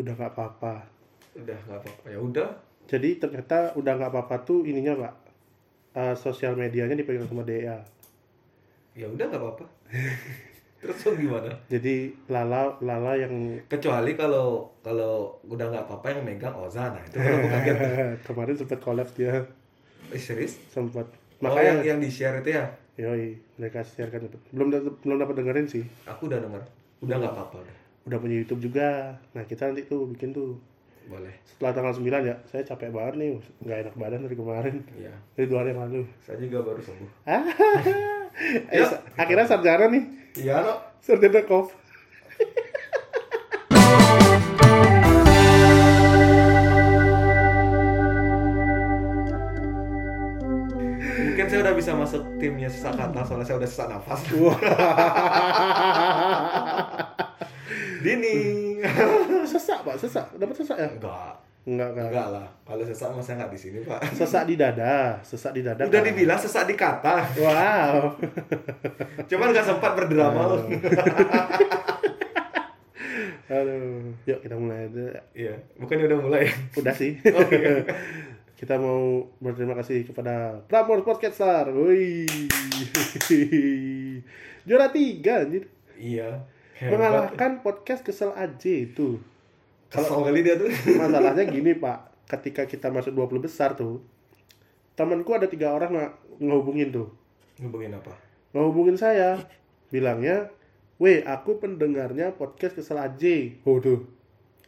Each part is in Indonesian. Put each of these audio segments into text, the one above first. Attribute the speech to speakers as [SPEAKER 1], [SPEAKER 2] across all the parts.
[SPEAKER 1] udah nggak apa-apa.
[SPEAKER 2] Udah nggak apa-apa. Ya udah.
[SPEAKER 1] Jadi ternyata udah nggak apa-apa tuh ininya pak eh, sosial medianya dipegang sama DA
[SPEAKER 2] ya udah nggak apa-apa. Terus gimana?
[SPEAKER 1] Jadi Lala Lala yang
[SPEAKER 2] kecuali kalau kalau udah nggak apa-apa yang megang Oza. Nah itu gue kaget.
[SPEAKER 1] Kemarin sempat collab dia.
[SPEAKER 2] Eh, serius?
[SPEAKER 1] Sempat
[SPEAKER 2] oh yang
[SPEAKER 1] makanya
[SPEAKER 2] yang di share itu ya?
[SPEAKER 1] Yoi mereka share kan. Belum belum dapat dengerin sih.
[SPEAKER 2] Aku udah denger. Udah nggak apa-apa. udah
[SPEAKER 1] udah punya YouTube juga. Nah kita nanti tuh bikin tuh.
[SPEAKER 2] Boleh.
[SPEAKER 1] Setelah tanggal 9 ya saya capek banget nih nggak enak badan dari kemarin.
[SPEAKER 2] Iya.
[SPEAKER 1] Dari dua hari yang lalu.
[SPEAKER 2] Saya juga baru sembuh.
[SPEAKER 1] Eh, sa- akhirnya sarjana nih.
[SPEAKER 2] Iya no
[SPEAKER 1] sarjana kov
[SPEAKER 2] mungkin saya udah bisa masuk timnya sesak kata soalnya saya udah sesak nafas Dini.
[SPEAKER 1] Sesak pak. Sesak. Dapat sesak ya?
[SPEAKER 2] Enggak.
[SPEAKER 1] Enggak kan
[SPEAKER 2] enggak lah. Kalau sesak mah saya nggak di sini pak.
[SPEAKER 1] Sesak di dada. Sesak di dada
[SPEAKER 2] udah
[SPEAKER 1] Kak.
[SPEAKER 2] dibilang sesak di kata.
[SPEAKER 1] Wow.
[SPEAKER 2] Cuman nggak sempat berdrama. Loh
[SPEAKER 1] aduh. Yuk kita mulai aja.
[SPEAKER 2] Iya. Bukannya udah mulai?
[SPEAKER 1] Udah sih.
[SPEAKER 2] Oh, iya.
[SPEAKER 1] kita mau berterima kasih kepada Prambors Podcaster. Woi juara tiga anjir.
[SPEAKER 2] Iya hebat.
[SPEAKER 1] mengalahkan podcast kesel aja itu.
[SPEAKER 2] Kesel kali dia tuh.
[SPEAKER 1] Masalahnya gini pak. Ketika kita masuk 20 besar tuh temanku ada tiga orang nggak ngehubungin tuh.
[SPEAKER 2] Ngubungin apa?
[SPEAKER 1] Ngehubungin saya. Bilangnya weh aku pendengarnya podcast kesel aja. Oh tuh.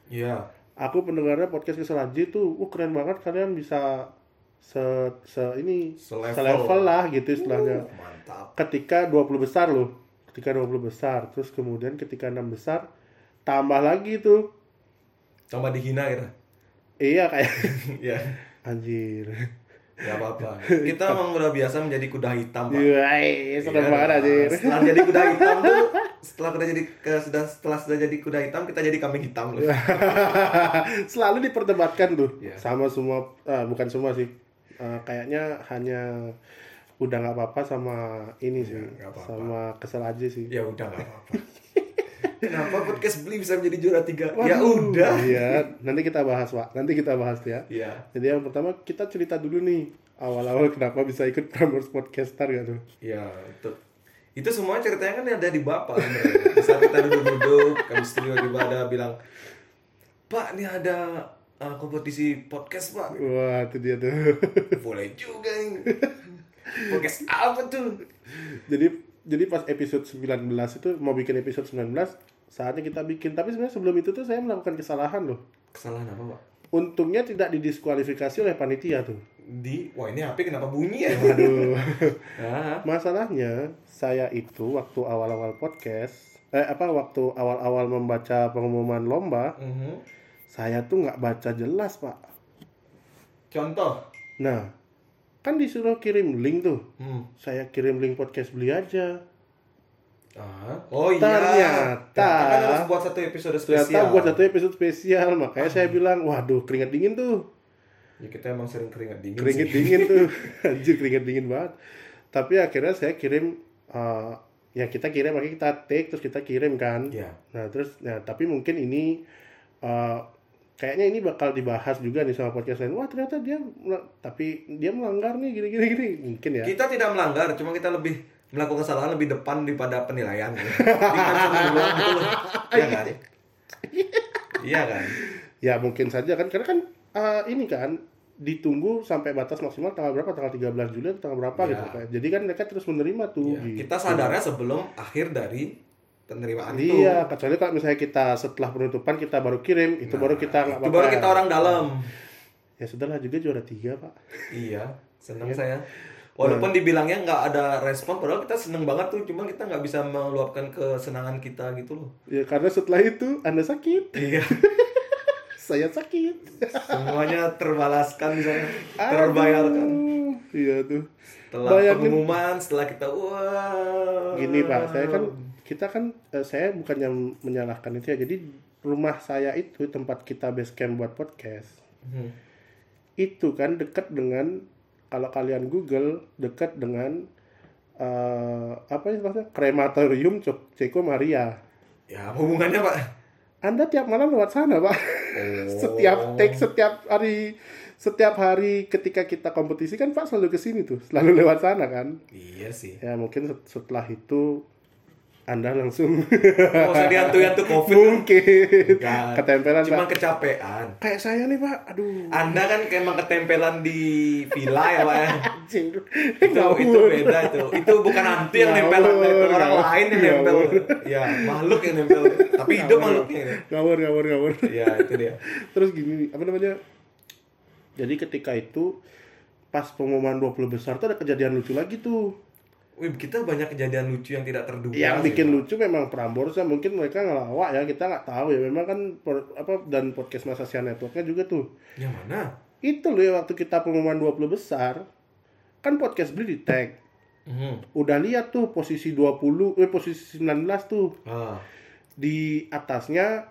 [SPEAKER 2] Iya.
[SPEAKER 1] Aku pendengarnya podcast kesel aja tuh uh keren banget kalian bisa se, se ini
[SPEAKER 2] Selevel.
[SPEAKER 1] selevel lah gitu istilahnya.
[SPEAKER 2] Uh, mantap.
[SPEAKER 1] Ketika 20 besar loh ketika 20 besar terus kemudian ketika 6 besar tambah lagi tuh.
[SPEAKER 2] Tambah dihina kita
[SPEAKER 1] iya kayak
[SPEAKER 2] iya.
[SPEAKER 1] Anjir.
[SPEAKER 2] Nggak apa-apa. Kita emang udah biasa menjadi kuda hitam pak.
[SPEAKER 1] Iya, seneng
[SPEAKER 2] Iya,
[SPEAKER 1] banget
[SPEAKER 2] nah,
[SPEAKER 1] anjir.
[SPEAKER 2] setelah jadi kuda hitam tuh setelah kuda jadi ke, sudah setelah sudah jadi kuda hitam kita jadi kambing hitam loh.
[SPEAKER 1] Selalu diperdebatkan tuh
[SPEAKER 2] Iya.
[SPEAKER 1] sama semua eh, bukan semua sih. Eh, kayaknya hanya udah nggak apa-apa sama ini sih,
[SPEAKER 2] Iya, nggak apa-apa.
[SPEAKER 1] sama kesel aja sih.
[SPEAKER 2] ya udah nggak apa-apa kenapa podcast beli bisa menjadi juara tiga
[SPEAKER 1] Waduh.
[SPEAKER 2] ya udah
[SPEAKER 1] Iya, nanti kita bahas, Pak. Nanti kita bahas ya.
[SPEAKER 2] iya
[SPEAKER 1] Jadi yang pertama kita cerita dulu nih awal-awal kenapa bisa ikut Prambors Podcaster gak tuh?
[SPEAKER 2] iya itu itu semua ceritanya kan ada di bapak. Di saat kita duduk-duduk kami studio ada bilang pak ini ada uh, kompetisi podcast pak
[SPEAKER 1] Wah, itu dia tuh.
[SPEAKER 2] boleh juga ini podcast apa tuh?
[SPEAKER 1] Jadi jadi pas episode 19 itu mau bikin episode 19 saatnya kita bikin. Tapi sebenarnya sebelum itu tuh saya melakukan kesalahan loh.
[SPEAKER 2] Kesalahan apa pak?
[SPEAKER 1] Untungnya tidak didiskualifikasi oleh panitia tuh.
[SPEAKER 2] Di wah ini HP kenapa bunyi ya?
[SPEAKER 1] Waduh.
[SPEAKER 2] Ah.
[SPEAKER 1] Masalahnya saya itu waktu awal-awal podcast eh apa waktu awal-awal membaca pengumuman lomba
[SPEAKER 2] mhm.
[SPEAKER 1] saya tuh nggak baca jelas pak.
[SPEAKER 2] Contoh?
[SPEAKER 1] Nah kan disuruh kirim link tuh.
[SPEAKER 2] Hmm.
[SPEAKER 1] saya kirim link podcast beli aja.
[SPEAKER 2] Ah. Oh iya.
[SPEAKER 1] Ternyata-
[SPEAKER 2] Ternyata kan harus buat satu episode
[SPEAKER 1] ternyata
[SPEAKER 2] spesial.
[SPEAKER 1] buat satu episode spesial. Makanya saya bilang waduh keringat dingin tuh.
[SPEAKER 2] Ya kita emang sering keringat dingin
[SPEAKER 1] keringet
[SPEAKER 2] sih.
[SPEAKER 1] dingin tuh. Anjir keringet dingin banget. Tapi akhirnya saya kirim eh, ya kita kirim makanya kita take terus kita kirim kan.
[SPEAKER 2] Ya
[SPEAKER 1] nah terus nah tapi mungkin ini eh, kayaknya ini bakal dibahas juga nih sama podcast lain wah ternyata dia tapi dia melanggar nih gini gini gini mungkin ya
[SPEAKER 2] kita tidak melanggar cuma kita lebih melakukan kesalahan lebih depan daripada penilaian ya. Gitu. Iya kan? Iya kan?
[SPEAKER 1] ya mungkin saja kan karena kan eh, ini kan ditunggu sampai batas maksimal tanggal berapa tanggal 13 Juli atau tanggal berapa
[SPEAKER 2] Ya.
[SPEAKER 1] gitu kan jadi kan mereka terus menerima tuh
[SPEAKER 2] Iya,
[SPEAKER 1] gitu.
[SPEAKER 2] Kita sadarnya sebelum akhir dari penerimaan itu.
[SPEAKER 1] Iya, kecuali kalau misalnya kita setelah penutupan kita baru kirim, itu baru kita nggak
[SPEAKER 2] Nah, Itu
[SPEAKER 1] apa-apa.
[SPEAKER 2] baru kita orang dalam.
[SPEAKER 1] Ya sudahlah juga juara tiga pak.
[SPEAKER 2] Iya, seneng saya. Walaupun dibilangnya nggak ada respon, padahal kita seneng banget tuh, cuma kita nggak bisa meluapkan kesenangan kita gitu loh.
[SPEAKER 1] Ya karena setelah itu anda sakit,
[SPEAKER 2] Iya,
[SPEAKER 1] saya sakit.
[SPEAKER 2] semuanya terbalaskan di sana, terbayarkan.
[SPEAKER 1] Iya tuh.
[SPEAKER 2] Setelah
[SPEAKER 1] Bayangin.
[SPEAKER 2] pengumuman, setelah kita wah.
[SPEAKER 1] Gini pak, saya kan kita kan eh, saya bukannya menyalahkan itu ya. Jadi rumah saya itu tempat kita base camp buat podcast.
[SPEAKER 2] Hmm.
[SPEAKER 1] Itu kan dekat dengan kalau kalian Google dekat dengan eh, apa istilahnya krematorium Ceko Maria.
[SPEAKER 2] Ya, hubungannya pak.
[SPEAKER 1] Anda tiap malam lewat sana, Pak.
[SPEAKER 2] Oh.
[SPEAKER 1] setiap take, setiap hari, setiap hari ketika kita kompetisi kan Pak selalu ke sini tuh, selalu lewat sana kan.
[SPEAKER 2] Iya sih.
[SPEAKER 1] Ya mungkin set- setelah itu Anda langsung
[SPEAKER 2] Mau usah dihantu-hantu covid.
[SPEAKER 1] mungkin
[SPEAKER 2] Enggak.
[SPEAKER 1] ketempelan
[SPEAKER 2] Cuma
[SPEAKER 1] Pak.
[SPEAKER 2] kecapean.
[SPEAKER 1] Kayak saya nih Pak, aduh.
[SPEAKER 2] Anda kan kayak emang ketempelan di villa ya Pak ya. Itu, itu beda itu. Itu bukan hantu yang nempel orang lain yang nempel. Ya, makhluk yang nempel. Tapi hidup makhluknya.
[SPEAKER 1] Ngawur, ngawur, ngawur.
[SPEAKER 2] Ya, itu dia.
[SPEAKER 1] Terus gini, apa namanya? Jadi ketika itu pas pengumuman 20 besar tuh ada kejadian lucu lagi tuh.
[SPEAKER 2] Wih, kita banyak kejadian lucu yang tidak terduga.
[SPEAKER 1] yang bikin
[SPEAKER 2] Pak.
[SPEAKER 1] lucu memang Prambors ya mungkin mereka ngelawak ya kita nggak tahu ya memang kan por- apa dan podcast Masasia Networknya juga tuh
[SPEAKER 2] Yang mana?
[SPEAKER 1] itu loh ya waktu kita pengumuman 20 besar kan podcast beli di tag
[SPEAKER 2] Mhm.
[SPEAKER 1] udah lihat tuh posisi 20 eh posisi 19 tuh
[SPEAKER 2] Ah.
[SPEAKER 1] di atasnya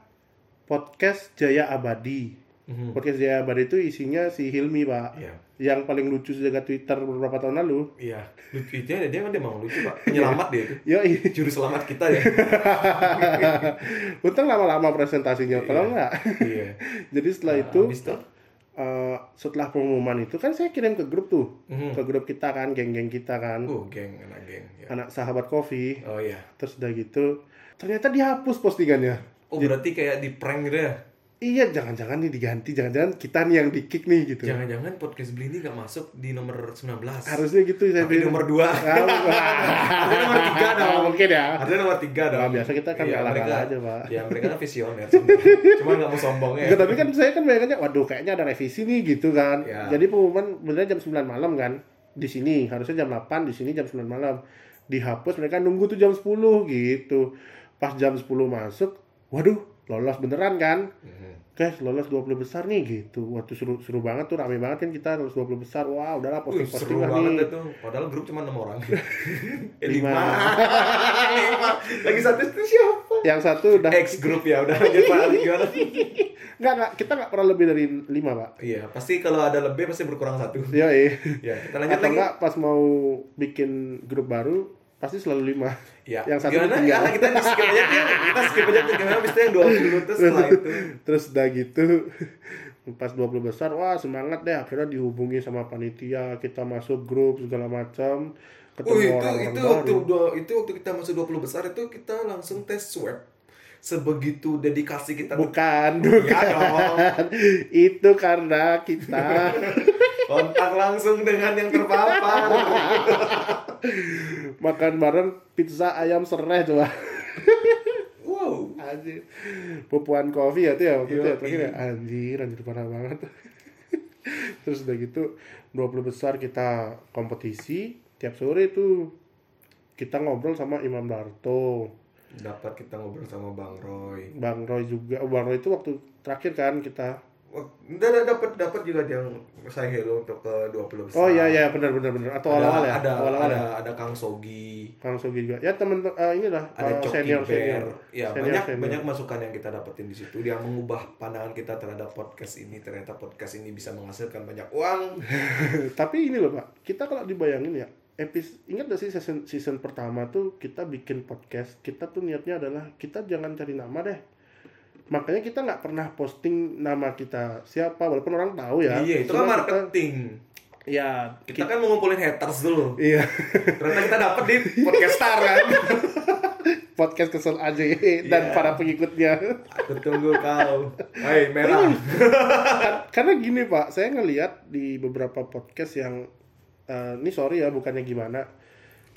[SPEAKER 1] podcast Jaya Abadi
[SPEAKER 2] Mhm.
[SPEAKER 1] podcast Jaya Abadi itu isinya si Hilmi pak
[SPEAKER 2] Iya.
[SPEAKER 1] Yang paling lucu sejak Twitter beberapa tahun lalu
[SPEAKER 2] Iya. Lucu itu dia, dia kan dia emang lucu, Pak. Penyelamat dia itu.
[SPEAKER 1] yo
[SPEAKER 2] Juru selamat kita ya.
[SPEAKER 1] untung lama-lama presentasinya kalau
[SPEAKER 2] Iya.
[SPEAKER 1] enggak
[SPEAKER 2] iya.
[SPEAKER 1] jadi setelah
[SPEAKER 2] Nah,
[SPEAKER 1] itu
[SPEAKER 2] itu?
[SPEAKER 1] eh, setelah pengumuman itu kan saya kirim ke grup tuh
[SPEAKER 2] Mhm.
[SPEAKER 1] ke grup kita kan geng-geng kita kan
[SPEAKER 2] Oh, geng, anak geng. Ya.
[SPEAKER 1] anak sahabat kopi
[SPEAKER 2] Oh iya.
[SPEAKER 1] terus udah gitu ternyata dihapus postingannya
[SPEAKER 2] Oh, berarti kayak di prank gitu ya?
[SPEAKER 1] Iya jangan-jangan nih diganti jangan-jangan kita nih yang di kick nih gitu
[SPEAKER 2] Jangan-jangan podcast beli ini gak masuk di nomor 19.
[SPEAKER 1] harusnya gitu saya
[SPEAKER 2] Tapi nomor 2.
[SPEAKER 1] Ah,
[SPEAKER 2] Harusnya nomor 3 dong.
[SPEAKER 1] mungkin ya
[SPEAKER 2] Harusnya nomor 3 dong.
[SPEAKER 1] Nah, biasa kita kan ngalah-ngalah
[SPEAKER 2] mereka-
[SPEAKER 1] aja, Pak.
[SPEAKER 2] Ya, mereka kan visioner. Cuma gak mau sombong ya.
[SPEAKER 1] Tapi kan saya kan bayangannya waduh kayaknya ada revisi nih gitu kan.
[SPEAKER 2] Ya.
[SPEAKER 1] Jadi pengumuman benernya jam 9 malam kan. Di sini harusnya jam 8, di sini jam 9 malam. Dihapus mereka nunggu tuh jam 10 gitu. Pas jam 10 masuk, waduh, lolos beneran kan.
[SPEAKER 2] Mhm.
[SPEAKER 1] Guys, lolos 20 besar nih gitu. Waduh seru seru banget tuh, rame banget kan kita lolos 20 besar. Wah, udahlah
[SPEAKER 2] Wih,
[SPEAKER 1] posting-posting
[SPEAKER 2] seru
[SPEAKER 1] lah
[SPEAKER 2] banget
[SPEAKER 1] nih.
[SPEAKER 2] itu. Padahal grup cuma 6 orang. eh,
[SPEAKER 1] Lima.
[SPEAKER 2] 5. Lagi satu itu siapa?
[SPEAKER 1] Yang satu udah
[SPEAKER 2] X grup ya, udah lanjut Pak. Gimana?
[SPEAKER 1] enggak enggak kita enggak pernah lebih dari 5, Pak.
[SPEAKER 2] Iya, pasti kalau ada lebih pasti berkurang satu.
[SPEAKER 1] Iya, iya.
[SPEAKER 2] Ya, kita lanjut
[SPEAKER 1] Atau
[SPEAKER 2] lagi.
[SPEAKER 1] enggak pas mau bikin grup baru pasti selalu 5.
[SPEAKER 2] Ya,
[SPEAKER 1] Yang satu
[SPEAKER 2] gimana? Ya, kita skip aja ya. Kita skip aja tuh gimana habis itu yang 20 terus setelah itu.
[SPEAKER 1] Terus udah gitu pas 20 besar wah semangat deh akhirnya dihubungi sama panitia kita masuk grup segala macam ketemu
[SPEAKER 2] Oh, itu
[SPEAKER 1] orang-orang
[SPEAKER 2] itu
[SPEAKER 1] baru
[SPEAKER 2] waktu itu waktu kita masuk 20 besar itu kita langsung tes swab. Sebegitu dedikasi kita
[SPEAKER 1] bukan
[SPEAKER 2] Iya
[SPEAKER 1] bukan
[SPEAKER 2] dong.
[SPEAKER 1] itu karena kita
[SPEAKER 2] kontak langsung dengan yang terpapar.
[SPEAKER 1] makan bareng pizza ayam serai coba
[SPEAKER 2] Wow.
[SPEAKER 1] anjir pupuan kopi ya tuh ya waktu itu ya terakhir ya anjir anjir parah banget terus udah gitu 20 besar kita kompetisi tiap sore tuh kita ngobrol sama Imam Darto
[SPEAKER 2] Dapat kita ngobrol sama Bang Roy.
[SPEAKER 1] Bang Roy juga Bang Roy itu waktu terakhir kan kita
[SPEAKER 2] Udah dapat dapat juga yang saya hello untuk ke 20 besar.
[SPEAKER 1] oh iya iya benar benar benar. Atau awal-awal ya?
[SPEAKER 2] ada,
[SPEAKER 1] awal-awal
[SPEAKER 2] ada,
[SPEAKER 1] ya?
[SPEAKER 2] ada Kang Sogi,
[SPEAKER 1] Kang Sogi juga. Ya temen eh, ini lah
[SPEAKER 2] ada
[SPEAKER 1] eh,
[SPEAKER 2] Coki
[SPEAKER 1] senior senior.
[SPEAKER 2] Ya,
[SPEAKER 1] Senior,
[SPEAKER 2] banyak
[SPEAKER 1] senior.
[SPEAKER 2] banyak masukan yang kita dapetin di situ. Yang mengubah pandangan kita terhadap podcast ini. Ternyata podcast ini bisa menghasilkan banyak uang.
[SPEAKER 1] tapi ini loh pak. Kita kalau dibayangin ya epis ingat gak sih season season pertama tuh kita bikin podcast kita tuh niatnya adalah kita jangan cari nama deh makanya kita nggak pernah posting nama kita siapa walaupun orang tahu ya
[SPEAKER 2] iya, itu kan
[SPEAKER 1] kita-
[SPEAKER 2] marketing.
[SPEAKER 1] ya
[SPEAKER 2] Kita kan mau ngumpulin haters dulu.
[SPEAKER 1] iya
[SPEAKER 2] Ternyata kita dapet di podcast star kan.
[SPEAKER 1] podcast kesel aja dan
[SPEAKER 2] Iya.
[SPEAKER 1] para pengikutnya
[SPEAKER 2] Aku tunggu kau. Hai, merah.
[SPEAKER 1] karena gini pak saya ngelihat di beberapa podcast yang eh, ini sorry ya bukannya gimana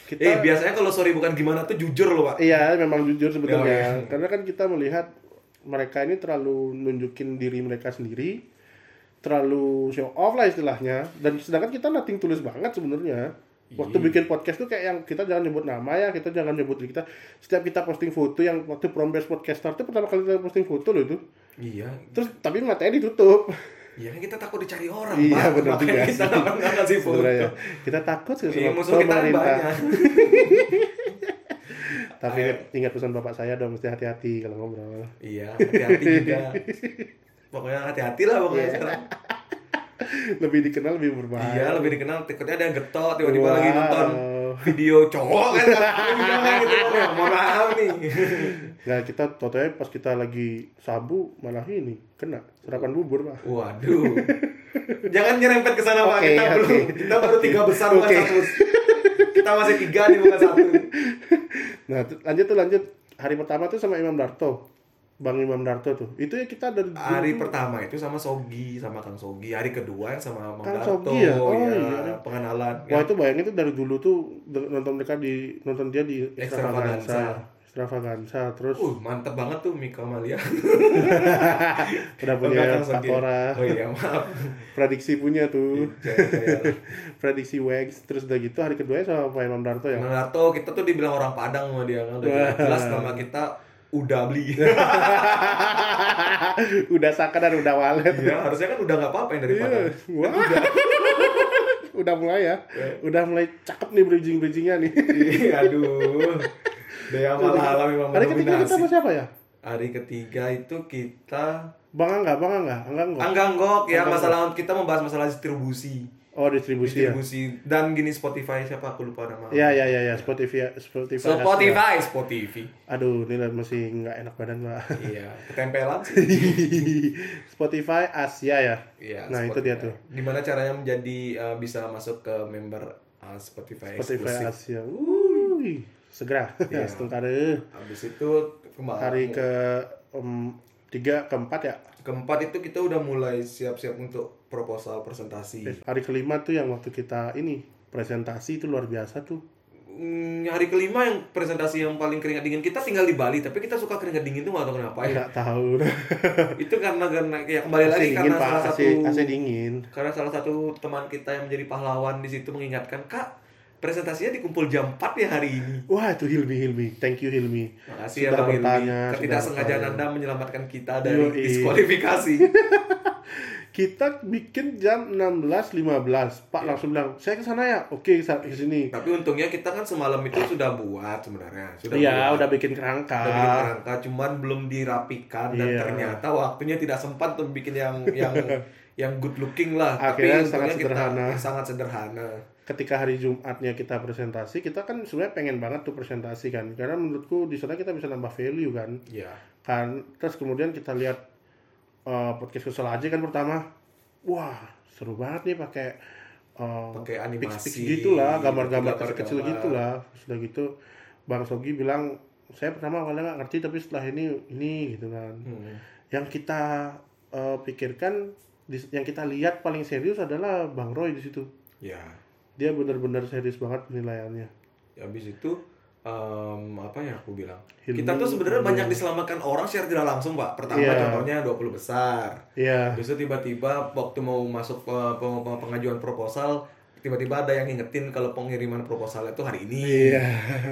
[SPEAKER 1] kita
[SPEAKER 2] Eh, biasanya kalau sorry bukan gimana tuh jujur loh, Pak.
[SPEAKER 1] Iya, memang jujur
[SPEAKER 2] Ya,
[SPEAKER 1] sebenarnya.
[SPEAKER 2] iya.
[SPEAKER 1] Karena kan kita melihat mereka ini terlalu nunjukin diri mereka sendiri, terlalu show off lah istilahnya. Dan sedangkan kita nothing tulus banget sebenarnya. Waktu
[SPEAKER 2] Iya.
[SPEAKER 1] bikin podcast tuh kayak yang kita jangan nyebut nama ya, kita jangan nyebut diri kita. Setiap kita posting foto yang waktu Prombes Podcaster tuh pertama kali kita posting foto loh itu.
[SPEAKER 2] Iya.
[SPEAKER 1] Terus tapi matanya ditutup.
[SPEAKER 2] Iya kan kita takut dicari orang,
[SPEAKER 1] Iya, benar juga.
[SPEAKER 2] kita nggak ngasih foto.
[SPEAKER 1] Sebenarnya kita takut sih
[SPEAKER 2] Iya,
[SPEAKER 1] sama
[SPEAKER 2] musuh kita kan
[SPEAKER 1] pemerintah. Tapi ingat, ingat pesan bapak saya dong, mesti hati-hati kalau ngobrol.
[SPEAKER 2] Iya, hati-hati juga. Pokoknya hati-hati lah pokoknya
[SPEAKER 1] Iya.
[SPEAKER 2] sekarang.
[SPEAKER 1] lebih dikenal lebih berbahaya.
[SPEAKER 2] Iya, lebih dikenal tiketnya ada yang getok tiba-tiba lagi nonton video cowok kan gitu mohon maaf nih
[SPEAKER 1] Nggak, kita totalnya pas kita lagi sabu malah ini kena serapan bubur pak.
[SPEAKER 2] waduh jangan nyerempet ke sana pak kita
[SPEAKER 1] oke.
[SPEAKER 2] belum kita baru tiga besar bukan satu kita masih tiga nih bukan satu
[SPEAKER 1] Nah lanjut tuh lanjut hari pertama tuh sama Imam Darto, Bang Imam Darto tuh. Itu ya kita dari dulu
[SPEAKER 2] hari
[SPEAKER 1] tuh-
[SPEAKER 2] pertama itu sama Sogi sama Kang Sogi hari kedua sama Mang
[SPEAKER 1] Kang
[SPEAKER 2] Darto
[SPEAKER 1] Sogi ya? Oh,
[SPEAKER 2] ya,
[SPEAKER 1] iya.
[SPEAKER 2] pengenalan
[SPEAKER 1] Wah
[SPEAKER 2] ya.
[SPEAKER 1] itu bayangin tuh dari dulu tuh nonton mereka di nonton dia di
[SPEAKER 2] Extravaganza.
[SPEAKER 1] Extravaganza terus
[SPEAKER 2] Uh, mantep banget tuh Mika Malia.
[SPEAKER 1] udah punya. Tora,
[SPEAKER 2] Oh iya, maaf.
[SPEAKER 1] prediksi punya tuh,
[SPEAKER 2] Iya.
[SPEAKER 1] prediksi Wax, terus udah gitu hari kedua sama Pak Imam Darto ya.
[SPEAKER 2] Mang Darto kita tuh dibilang orang Padang sama dia kan udah jelas, nama kita udah beli.
[SPEAKER 1] udah saka dan udah walet.
[SPEAKER 2] Iya, harusnya kan udah nggak apa-apa yang dari
[SPEAKER 1] Iya.
[SPEAKER 2] Padang.
[SPEAKER 1] Wah. udah mulai ya. Udah mulai cakep nih bridging-bridgingnya nih.
[SPEAKER 2] Iya, aduh. Daya malah memang
[SPEAKER 1] Hari ketiga kita sama siapa ya?
[SPEAKER 2] Hari ketiga itu kita
[SPEAKER 1] Bang Angga, Bang Angga, Angga enggak?
[SPEAKER 2] Angga Anggok ya
[SPEAKER 1] Angga
[SPEAKER 2] masalah kita membahas masalah distribusi.
[SPEAKER 1] Oh, distribusi, ya.
[SPEAKER 2] Distribusi dan gini Spotify siapa aku lupa nama.
[SPEAKER 1] Ya, ya, ya, ya, Spotify, Spotify.
[SPEAKER 2] Spotify, Spotify.
[SPEAKER 1] Aduh, ini masih nggak enak badan, Pak.
[SPEAKER 2] Iya, ketempelan.
[SPEAKER 1] Spotify Asia ya.
[SPEAKER 2] Iya,
[SPEAKER 1] Nah, itu dia
[SPEAKER 2] Spotify.
[SPEAKER 1] tuh.
[SPEAKER 2] Gimana caranya menjadi uh, bisa masuk ke member uh, Spotify,
[SPEAKER 1] Spotify
[SPEAKER 2] eksklusif.
[SPEAKER 1] Asia. Wuih, segera.
[SPEAKER 2] Iya.
[SPEAKER 1] Setengkare.
[SPEAKER 2] Habis itu kembali
[SPEAKER 1] Hari ke em, tiga, keempat ya.
[SPEAKER 2] keempat itu kita udah mulai siap-siap untuk proposal presentasi.
[SPEAKER 1] Eh, Hari kelima tuh yang waktu kita ini presentasi itu luar biasa tuh.
[SPEAKER 2] Hmm, hari kelima yang presentasi yang paling keringat dingin kita tinggal di Bali tapi kita suka keringat dingin tuh nggak tahu kenapa ya
[SPEAKER 1] Nggak tahu.
[SPEAKER 2] itu karena karena ya kembali lagi
[SPEAKER 1] dingin
[SPEAKER 2] karena
[SPEAKER 1] pak,
[SPEAKER 2] salah
[SPEAKER 1] AC,
[SPEAKER 2] satu
[SPEAKER 1] AC dingin.
[SPEAKER 2] karena salah satu teman kita yang menjadi pahlawan di situ mengingatkan kak presentasinya dikumpul jam 4 ya hari ini
[SPEAKER 1] Wah itu Hilmi Hilmi, thank you Hilmi.
[SPEAKER 2] Makasih ya
[SPEAKER 1] Sudah
[SPEAKER 2] Bang Hilmi.
[SPEAKER 1] bertanya,
[SPEAKER 2] Ketidaksengajaan
[SPEAKER 1] sudah
[SPEAKER 2] Anda menyelamatkan kita dari
[SPEAKER 1] Yoi.
[SPEAKER 2] diskualifikasi.
[SPEAKER 1] Kita bikin jam 16.15. Pak langsung bilang, saya ke sana ya. Oke, sa- ke sini.
[SPEAKER 2] Tapi untungnya kita kan semalam itu sudah buat sebenarnya. Sudah
[SPEAKER 1] Iya,
[SPEAKER 2] buat.
[SPEAKER 1] udah bikin kerangka.
[SPEAKER 2] Udah bikin kerangka, cuman belum dirapikan dan
[SPEAKER 1] Iya.
[SPEAKER 2] ternyata waktunya tidak sempat untuk bikin yang yang yang good looking lah.
[SPEAKER 1] Akhirnya
[SPEAKER 2] Tapi
[SPEAKER 1] sangat sederhana.
[SPEAKER 2] Kita, sangat sederhana.
[SPEAKER 1] Ketika hari Jumatnya kita presentasi, kita kan sebenarnya pengen banget tuh presentasi kan. Karena menurutku di sana kita bisa nambah value kan.
[SPEAKER 2] Iya.
[SPEAKER 1] Kan terus kemudian kita lihat eh, podcast kesel aja kan pertama. Wah, seru banget nih pakai eh,
[SPEAKER 2] Pakai animasi,
[SPEAKER 1] pics-pics gitu lah, gambar-gambar
[SPEAKER 2] gambar-gambar.
[SPEAKER 1] kecil-kecil gitu lah. Sudah gitu Bang Sogi bilang, saya pertama awalnya nggak ngerti tapi setelah ini ini gitu kan.
[SPEAKER 2] Hmm.
[SPEAKER 1] Yang kita eh, pikirkan, yang kita lihat paling serius adalah Bang Roy di situ.
[SPEAKER 2] Ya.
[SPEAKER 1] Dia benar-benar serius banget penilaiannya.
[SPEAKER 2] Habis itu em, apa ya aku bilang?
[SPEAKER 1] Hilmi,
[SPEAKER 2] kita tuh sebenarnya banyak diselamatkan orang secara tidak langsung, Pak. Pertama
[SPEAKER 1] Iya.
[SPEAKER 2] contohnya 20 besar.
[SPEAKER 1] Iya.
[SPEAKER 2] Habis itu tiba-tiba waktu mau masuk pe- pengajuan proposal, tiba-tiba ada yang ngingetin kalau pengiriman proposal itu hari ini.
[SPEAKER 1] Iya.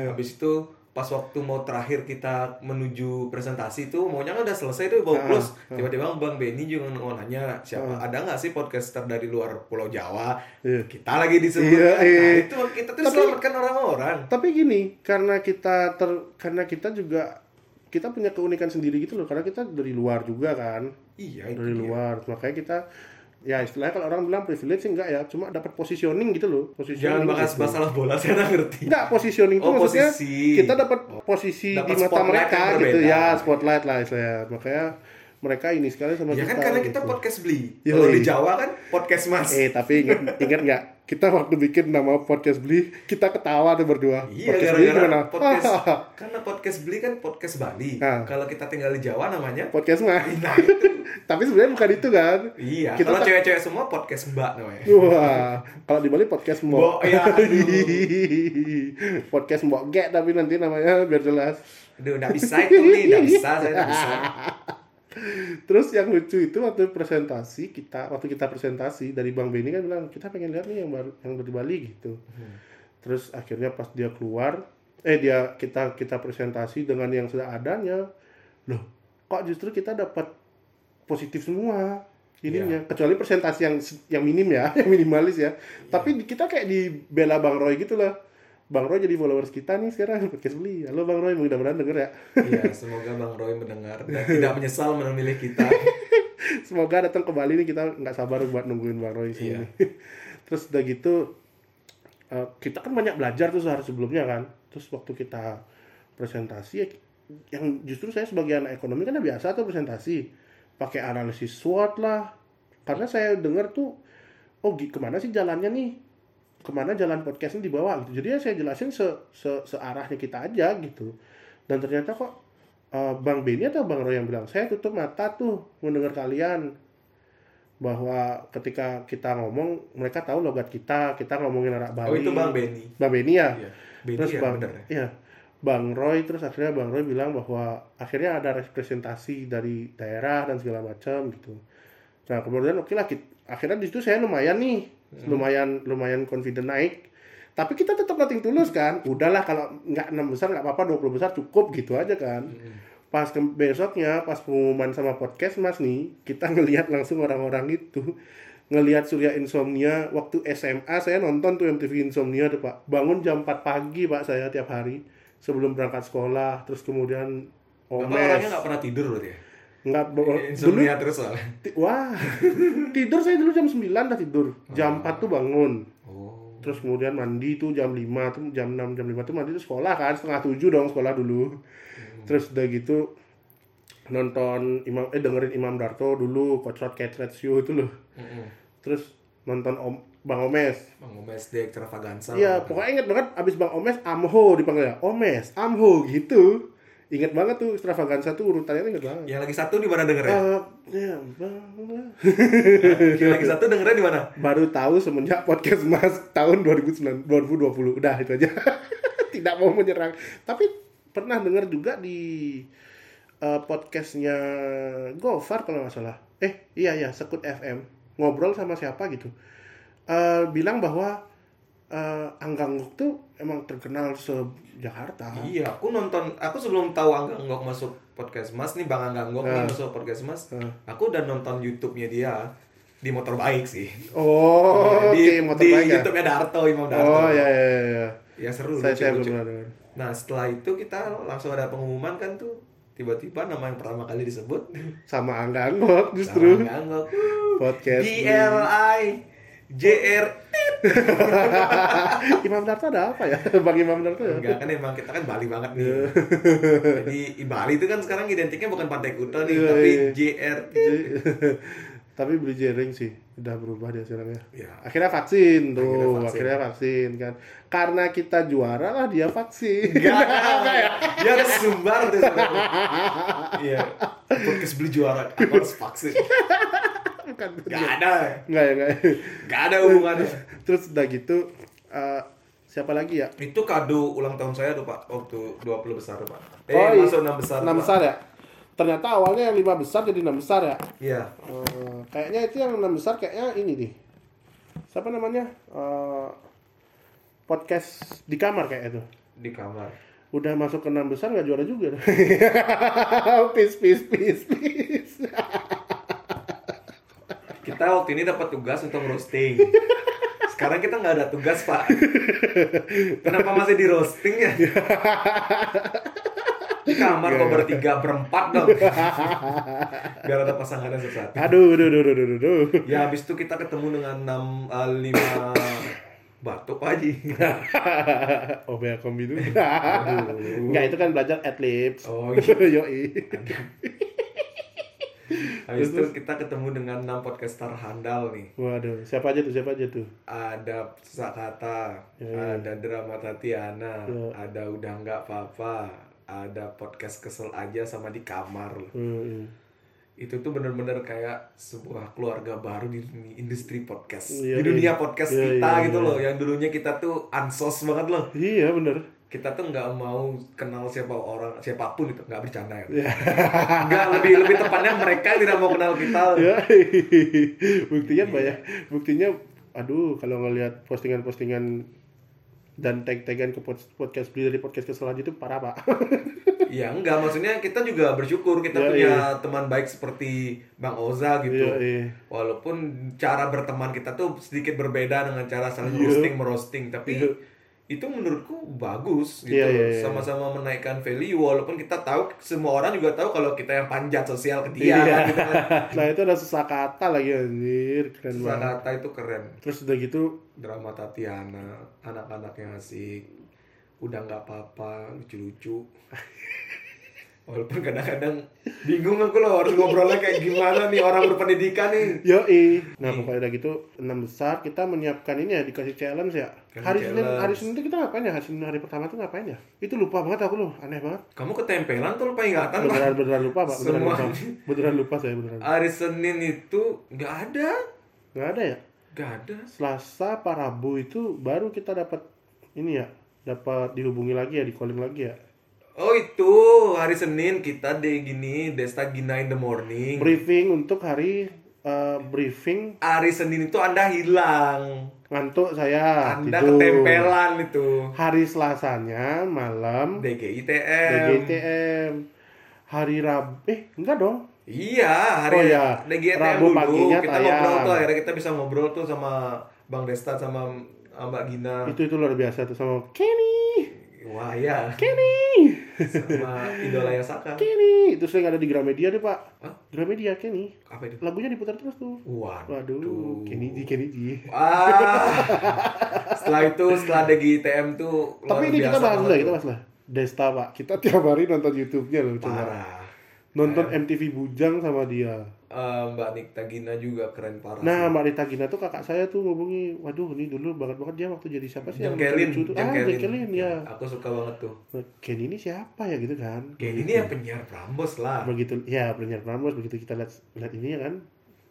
[SPEAKER 2] Habis itu pas waktu mau terakhir kita menuju presentasi itu maunya kan udah selesai tuh bawa
[SPEAKER 1] Ah,
[SPEAKER 2] plus
[SPEAKER 1] ah.
[SPEAKER 2] tiba-tiba bang Benny juga mau nanya siapa ada nggak sih podcaster dari luar Pulau Jawa
[SPEAKER 1] Iya.
[SPEAKER 2] kita lagi disebut
[SPEAKER 1] Iya,
[SPEAKER 2] kan?
[SPEAKER 1] iya.
[SPEAKER 2] nah, itu kita tuh
[SPEAKER 1] Tapi-
[SPEAKER 2] selamatkan orang-orang
[SPEAKER 1] Tapi gini, karena kita ter karena kita juga kita punya keunikan sendiri gitu loh karena kita dari luar juga kan.
[SPEAKER 2] iya
[SPEAKER 1] dari luar. Makanya kita ya istilahnya kalau orang bilang privilege sih enggak ya, cuma dapat positioning gitu loh.
[SPEAKER 2] jangan
[SPEAKER 1] Positioning
[SPEAKER 2] bahas
[SPEAKER 1] gitu.
[SPEAKER 2] masalah bola saya nggak ngerti
[SPEAKER 1] Enggak, positioning itu
[SPEAKER 2] Oh,
[SPEAKER 1] maksudnya
[SPEAKER 2] posisi.
[SPEAKER 1] kita dapat posisi
[SPEAKER 2] Dapat
[SPEAKER 1] di mata mereka gitu
[SPEAKER 2] berbeda.
[SPEAKER 1] ya, spotlight lah istilahnya. Makanya mereka ini sekali sama
[SPEAKER 2] ya
[SPEAKER 1] kita.
[SPEAKER 2] kan karena kita
[SPEAKER 1] gitu.
[SPEAKER 2] podcast beli kalau di Jawa kan podcast mas
[SPEAKER 1] Eh, tapi ingat ingat nggak? Kita waktu bikin nama podcast beli, kita ketawa tuh berdua.
[SPEAKER 2] Iya
[SPEAKER 1] podcast beli
[SPEAKER 2] gara-gara
[SPEAKER 1] gimana?
[SPEAKER 2] podcast karena podcast beli kan podcast Bali.
[SPEAKER 1] Nah.
[SPEAKER 2] Kalau kita tinggal di Jawa namanya
[SPEAKER 1] podcast mah.
[SPEAKER 2] Nah itu
[SPEAKER 1] tapi sebenarnya bukan itu kan.
[SPEAKER 2] Iya,
[SPEAKER 1] Kita
[SPEAKER 2] kalau cewek-cewek semua podcast Mbak namanya.
[SPEAKER 1] Wah, kalau di Bali podcast
[SPEAKER 2] Mbok,
[SPEAKER 1] mbok.
[SPEAKER 2] ya,
[SPEAKER 1] podcast mbok gek tapi nanti namanya biar jelas.
[SPEAKER 2] Aduh, nggak bisa itu nih, nggak bisa, saya nggak bisa.
[SPEAKER 1] Terus yang lucu itu waktu presentasi kita, waktu kita presentasi dari Bang Benny kan bilang kita pengen lihat nih yang baru yang dari Bali gitu. Terus akhirnya pas dia keluar, eh dia kita kita presentasi dengan yang sudah adanya, loh kok justru kita dapat positif semua ininya? Kecuali presentasi yang yang minim ya yang minimalis ya. Tapi di- kita kayak di bela Bang Roy gitu lah Bang Roy jadi followers kita nih sekarang podcast beli halo Bang Roy mudah-mudahan denger ya
[SPEAKER 2] Iya, semoga Bang Roy mendengar dan tidak menyesal memilih kita.
[SPEAKER 1] Semoga datang ke Bali nih kita nggak sabar buat nungguin Bang Roy sini.
[SPEAKER 2] Iya.
[SPEAKER 1] Terus udah gitu eh, kita kan banyak belajar tuh sehari sebelumnya kan terus waktu kita presentasi ya, yang justru saya sebagai anak ekonomi kan biasa tuh presentasi pakai analisis SWOT lah karena saya dengar tuh oh ke mana sih jalannya nih ke mana jalan podcast ini dibawa gitu jadi ya saya jelasin se, se searahnya kita aja gitu dan ternyata kok eh, Bang Benny atau Bang Roy yang bilang saya tutup mata tuh mendengar kalian bahwa ketika kita ngomong mereka tahu logat kita kita ngomongin anak Bali
[SPEAKER 2] Oh itu Bang Benny.
[SPEAKER 1] Bang Benny ya
[SPEAKER 2] Iya. Benny
[SPEAKER 1] terus
[SPEAKER 2] ya
[SPEAKER 1] bang
[SPEAKER 2] bener ya.
[SPEAKER 1] iya bang Roy terus akhirnya bang Roy bilang bahwa akhirnya ada representasi dari daerah dan segala macam gitu nah kemudian oke lah kit- akhirnya di situ saya lumayan nih
[SPEAKER 2] Hmm.
[SPEAKER 1] lumayan lumayan confident naik. Tapi kita tetap nothing tulus kan. Udahlah kalau nggak enam besar nggak apa-apa 20 besar cukup gitu aja kan.
[SPEAKER 2] Hmm.
[SPEAKER 1] pas ke besoknya pas pengumuman sama podcast mas nih kita ngelihat langsung orang-orang itu. Ngelihat Surya Insomnia waktu SMA saya nonton tuh MTV Insomnia tuh pak. Bangun jam 4 pagi pak saya tiap hari sebelum berangkat sekolah. Terus kemudian
[SPEAKER 2] Bapak
[SPEAKER 1] omes
[SPEAKER 2] orangnya nggak pernah tidur berarti ya?
[SPEAKER 1] Nggak dulu
[SPEAKER 2] Insomnia terus soalnya.
[SPEAKER 1] wah tidur saya dulu jam 9 udah tidur jam 4 tuh bangun
[SPEAKER 2] Oh.
[SPEAKER 1] terus kemudian mandi tuh jam 5 tuh jam 6 jam 5 tuh mandi tuh sekolah kan setengah 7 dong sekolah dulu terus udah gitu nonton imam eh dengerin Imam Darto dulu Coach Rod Cat Red Show itu loh
[SPEAKER 2] Mm-mm.
[SPEAKER 1] terus nonton Om Bang Omes
[SPEAKER 2] Bang Omes di extravaganza.
[SPEAKER 1] iya pokoknya inget banget abis Bang Omes Amho dipanggil ya Omes Amho gitu inget banget tuh extravaganza tuh urutannya inget banget.
[SPEAKER 2] Yang lagi satu di mana dengernya?
[SPEAKER 1] Eh, ya.
[SPEAKER 2] Yang lagi satu dengernya di mana?
[SPEAKER 1] baru tahu semenjak podcast Mas tahun 2009 2020 udah itu aja. Tidak mau menyerang. Tapi pernah dengar juga di eh, podcastnya Gofar kalau nggak salah. Eh iya ya Sekut FM ngobrol sama siapa gitu. Eh, bilang bahwa eh, Angganggok tuh emang terkenal se Jakarta
[SPEAKER 2] Iya, aku nonton, aku sebelum tahu Angga Nggok masuk podcast Mas nih, Bang Angga Nggok nih
[SPEAKER 1] Ah.
[SPEAKER 2] masuk podcast Mas,
[SPEAKER 1] Ah.
[SPEAKER 2] aku udah nonton YouTube-nya dia di motor baik sih.
[SPEAKER 1] oh oke
[SPEAKER 2] di
[SPEAKER 1] motor
[SPEAKER 2] di
[SPEAKER 1] baik ya
[SPEAKER 2] YouTube-nya Darto, Imam Darto.
[SPEAKER 1] oh ya ya ya, ya.
[SPEAKER 2] Ya seru,
[SPEAKER 1] saya saya
[SPEAKER 2] lucu, lucu.
[SPEAKER 1] pernah dengar
[SPEAKER 2] Nah setelah itu kita langsung ada pengumuman kan tuh, tiba-tiba nama yang pertama kali disebut
[SPEAKER 1] sama Angganggok justru
[SPEAKER 2] Bang Angga Nggok.
[SPEAKER 1] podcast
[SPEAKER 2] B L I J R
[SPEAKER 1] Imam Darto ada apa ya? Bang Imam Darto ya?
[SPEAKER 2] Enggak kan emang kita kan Bali banget nih. Jadi i- Bali itu kan sekarang identiknya bukan Pantai Kuta nih,
[SPEAKER 1] Iya,
[SPEAKER 2] tapi
[SPEAKER 1] iya.
[SPEAKER 2] JR.
[SPEAKER 1] Tapi beli jaring sih udah berubah dia sekarang ya.
[SPEAKER 2] Ya.
[SPEAKER 1] Akhirnya vaksin tuh,
[SPEAKER 2] Akhirnya
[SPEAKER 1] akhirnya
[SPEAKER 2] vaksin.
[SPEAKER 1] vaksin, kan. Karena kita juara lah dia vaksin.
[SPEAKER 2] Enggak, ya. Dia harus sumbar tuh. Iya. Podcast beli juara, aku harus vaksin.
[SPEAKER 1] Bukan.
[SPEAKER 2] Enggak ada.
[SPEAKER 1] Enggak ya, enggak. ya.
[SPEAKER 2] Enggak ada hubungannya.
[SPEAKER 1] Terus udah gitu eh, siapa lagi ya?
[SPEAKER 2] Itu kado ulang tahun saya tuh, Pak, waktu 20 besar, Pak. Eh,
[SPEAKER 1] Oh, iya.
[SPEAKER 2] masuk 6 besar.
[SPEAKER 1] Enam
[SPEAKER 2] Pak.
[SPEAKER 1] besar ya? Ternyata awalnya yang lima besar jadi enam besar ya?
[SPEAKER 2] Iya.
[SPEAKER 1] Eh, kayaknya itu yang enam besar kayaknya ini nih. Siapa namanya? Eh, podcast di kamar kayak itu.
[SPEAKER 2] Di kamar.
[SPEAKER 1] Udah masuk ke enam besar nggak juara juga. peace, peace, peace, peace.
[SPEAKER 2] Kita waktu ini dapat tugas untuk roasting. Sekarang kita nggak ada tugas, Pak. Kenapa masih di roasting ya? Di kamar kok bertiga, berempat dong. Biar ada pasangannya sesat.
[SPEAKER 1] Aduh, aduh, aduh, aduh, aduh, aduh.
[SPEAKER 2] Ya habis itu kita ketemu dengan 6 5 batuk Pak Haji.
[SPEAKER 1] oh, kombi dulu. Enggak, itu kan belajar adlibs.
[SPEAKER 2] Oh,
[SPEAKER 1] Yoi.
[SPEAKER 2] Habis itu kita ketemu dengan 6 podcaster handal nih.
[SPEAKER 1] Waduh, siapa aja tuh, siapa aja tuh?
[SPEAKER 2] Ada Sakata,
[SPEAKER 1] Ya.
[SPEAKER 2] ada Drama Tatiana,
[SPEAKER 1] Ya.
[SPEAKER 2] ada Udah Nggak Apa-apa, ada podcast Kesel Aja sama di kamar loh.
[SPEAKER 1] Hmm.
[SPEAKER 2] Itu tuh bener-bener kayak sebuah keluarga baru di industri podcast.
[SPEAKER 1] Iya,
[SPEAKER 2] di dunia
[SPEAKER 1] iya.
[SPEAKER 2] podcast
[SPEAKER 1] Iya,
[SPEAKER 2] kita
[SPEAKER 1] iya,
[SPEAKER 2] gitu
[SPEAKER 1] iya.
[SPEAKER 2] loh. Yang dulunya kita tuh ansos banget loh.
[SPEAKER 1] Iya, bener.
[SPEAKER 2] Kita tuh nggak mau kenal siapa orang, siapa pun itu nggak bercanda ya.
[SPEAKER 1] Ya.
[SPEAKER 2] Nggak lebih lebih tepatnya mereka yang tidak mau kenal kita.
[SPEAKER 1] Ya. Buktinya banyak. Buktinya aduh, kalau ngelihat postingan-postingan dan tag-tagan ke pod- podcast beli dari podcast kesel aja itu parah, Pak.
[SPEAKER 2] Iya enggak, maksudnya kita juga bersyukur kita
[SPEAKER 1] Iya,
[SPEAKER 2] punya
[SPEAKER 1] iya.
[SPEAKER 2] teman baik seperti Bang Oza gitu.
[SPEAKER 1] Iya, iya.
[SPEAKER 2] Walaupun cara berteman kita tuh sedikit berbeda dengan cara saling
[SPEAKER 1] Iya.
[SPEAKER 2] roasting merosting, tapi
[SPEAKER 1] Iya.
[SPEAKER 2] Itu menurutku bagus gitu
[SPEAKER 1] Iya, iya, iya.
[SPEAKER 2] sama-sama menaikkan value walaupun kita tahu semua orang juga tahu kalau kita yang panjat sosial ke dia
[SPEAKER 1] Iya.
[SPEAKER 2] kan, gitu kan.
[SPEAKER 1] nah itu ada susah kata lagi anjir keren
[SPEAKER 2] Susah
[SPEAKER 1] banget
[SPEAKER 2] kata itu keren
[SPEAKER 1] terus udah gitu
[SPEAKER 2] drama Tatiana anak-anak yang asik udah nggak apa-apa lucu-lucu walaupun kadang-kadang bingung aku loh harus ngobrolnya kayak gimana nih orang berpendidikan nih
[SPEAKER 1] Yoi. Nah pokoknya udah gitu enam besar kita menyiapkan ini ya dikasih challenge ya.
[SPEAKER 2] Kasih
[SPEAKER 1] hari Senin hari Senin itu kita ngapain ya? Hari Senin hari pertama tuh ngapain ya? Itu lupa banget aku loh, aneh banget.
[SPEAKER 2] kamu ketempelan tuh lupa ingatan.
[SPEAKER 1] Beneran beneran lupa pak, beneran
[SPEAKER 2] Semua.
[SPEAKER 1] lupa. Beneran lupa saya beneran.
[SPEAKER 2] hari Senin itu nggak ada
[SPEAKER 1] Nggak ada ya?
[SPEAKER 2] nggak ada
[SPEAKER 1] Selasa Pak Rabu itu baru kita dapat ini ya, dapat dihubungi lagi ya, di calling lagi ya.
[SPEAKER 2] oh itu hari Senin kita deh gini Desta Gina in the morning
[SPEAKER 1] Briefing untuk hari eh, briefing
[SPEAKER 2] hari Senin itu anda hilang
[SPEAKER 1] ngantuk saya
[SPEAKER 2] anda
[SPEAKER 1] tidur.
[SPEAKER 2] ketempelan itu
[SPEAKER 1] Hari Selasanya malam
[SPEAKER 2] DGITM
[SPEAKER 1] DGTM. Hari Rabu eh enggak dong.
[SPEAKER 2] Iya, hari
[SPEAKER 1] Oh, iya.
[SPEAKER 2] DGTM
[SPEAKER 1] Rabu
[SPEAKER 2] dulu
[SPEAKER 1] paginya
[SPEAKER 2] kita
[SPEAKER 1] tayang.
[SPEAKER 2] ngobrol tuh akhirnya kita bisa ngobrol tuh sama Bang Desta sama Mbak Gina.
[SPEAKER 1] Itu itu luar biasa tuh sama Kenny.
[SPEAKER 2] Wah ya,
[SPEAKER 1] Kenny.
[SPEAKER 2] sama Idola Yasaka.
[SPEAKER 1] Kenny. Itu sering ada di Gramedia deh, Pak.
[SPEAKER 2] Hah?
[SPEAKER 1] Gramedia Kenny.
[SPEAKER 2] Apa itu?
[SPEAKER 1] Lagunya diputar terus tuh.
[SPEAKER 2] Waduh.
[SPEAKER 1] Waduh, Kenny G, Kenny G.
[SPEAKER 2] Wah. setelah itu setelah DGITM tuh luar
[SPEAKER 1] Tapi ini kita bahas lah, kita bahas lah. Desta, Pak. Kita tiap hari nonton YouTube-nya loh.
[SPEAKER 2] Parah.
[SPEAKER 1] Nonton MTV Bujang sama dia.
[SPEAKER 2] Eh, Mbak Nikta Gina juga keren parah.
[SPEAKER 1] Nah,
[SPEAKER 2] sih.
[SPEAKER 1] Mbak Rita Gina tuh kakak saya tuh ngubungi, waduh ini dulu banget banget dia waktu jadi siapa sih yang
[SPEAKER 2] Jengkelin,
[SPEAKER 1] lucu tuh? Ah,
[SPEAKER 2] Jengkelin.
[SPEAKER 1] Jengkelin ya.
[SPEAKER 2] Aku suka banget tuh.
[SPEAKER 1] Nah, Ken ini siapa ya gitu kan?
[SPEAKER 2] Kayak ini ya penyiar Prambos lah.
[SPEAKER 1] begitu ya penyiar Prambors begitu kita lihat lihat ini ya kan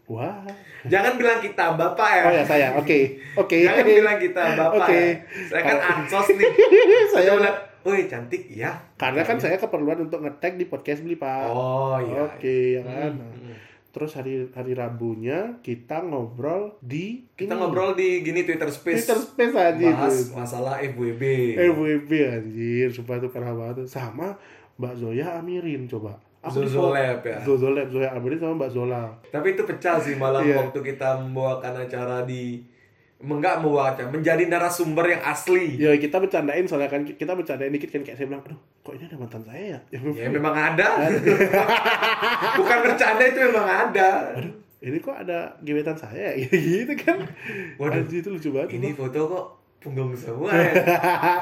[SPEAKER 1] wah
[SPEAKER 2] Jangan bilang kita bapak ya.
[SPEAKER 1] oh ya saya oke oke
[SPEAKER 2] Jangan bilang kita bapak
[SPEAKER 1] Oke.
[SPEAKER 2] ya. Saya kan ansos nih.
[SPEAKER 1] Saya-
[SPEAKER 2] bilang, woi cantik ya.
[SPEAKER 1] karena kan saya keperluan untuk ngetek di podcast beli pak
[SPEAKER 2] Oh iya.
[SPEAKER 1] oke ya kan
[SPEAKER 2] Hmm, hmm.
[SPEAKER 1] Terus hari hari Rabunya kita ngobrol di
[SPEAKER 2] Kita
[SPEAKER 1] ini,
[SPEAKER 2] ngobrol di gini Twitter Space.
[SPEAKER 1] Twitter Space aja
[SPEAKER 2] bahas masalah FWB.
[SPEAKER 1] FWB anjir sumpah tuh parah banget tuh. sama Mbak Zoya Amirin coba Aku
[SPEAKER 2] ya.
[SPEAKER 1] Zozolab Zoya Amirin sama Mbak Zola
[SPEAKER 2] Tapi itu pecah sih malam
[SPEAKER 1] Iya.
[SPEAKER 2] waktu kita membawakan acara di enggak membawa acara, menjadi narasumber yang asli.
[SPEAKER 1] Ya kita bercandain soalnya kan kita bercandain dikit kan kayak saya bilang, aduh kok ini ada mantan saya ya?
[SPEAKER 2] Ya memang ada. Bukan bercanda itu memang ada.
[SPEAKER 1] aduh ini kok ada gebetan saya ya? gitu kan?
[SPEAKER 2] Waduh.
[SPEAKER 1] Anjir, itu lucu banget.
[SPEAKER 2] Ini foto kok punggung semua ya.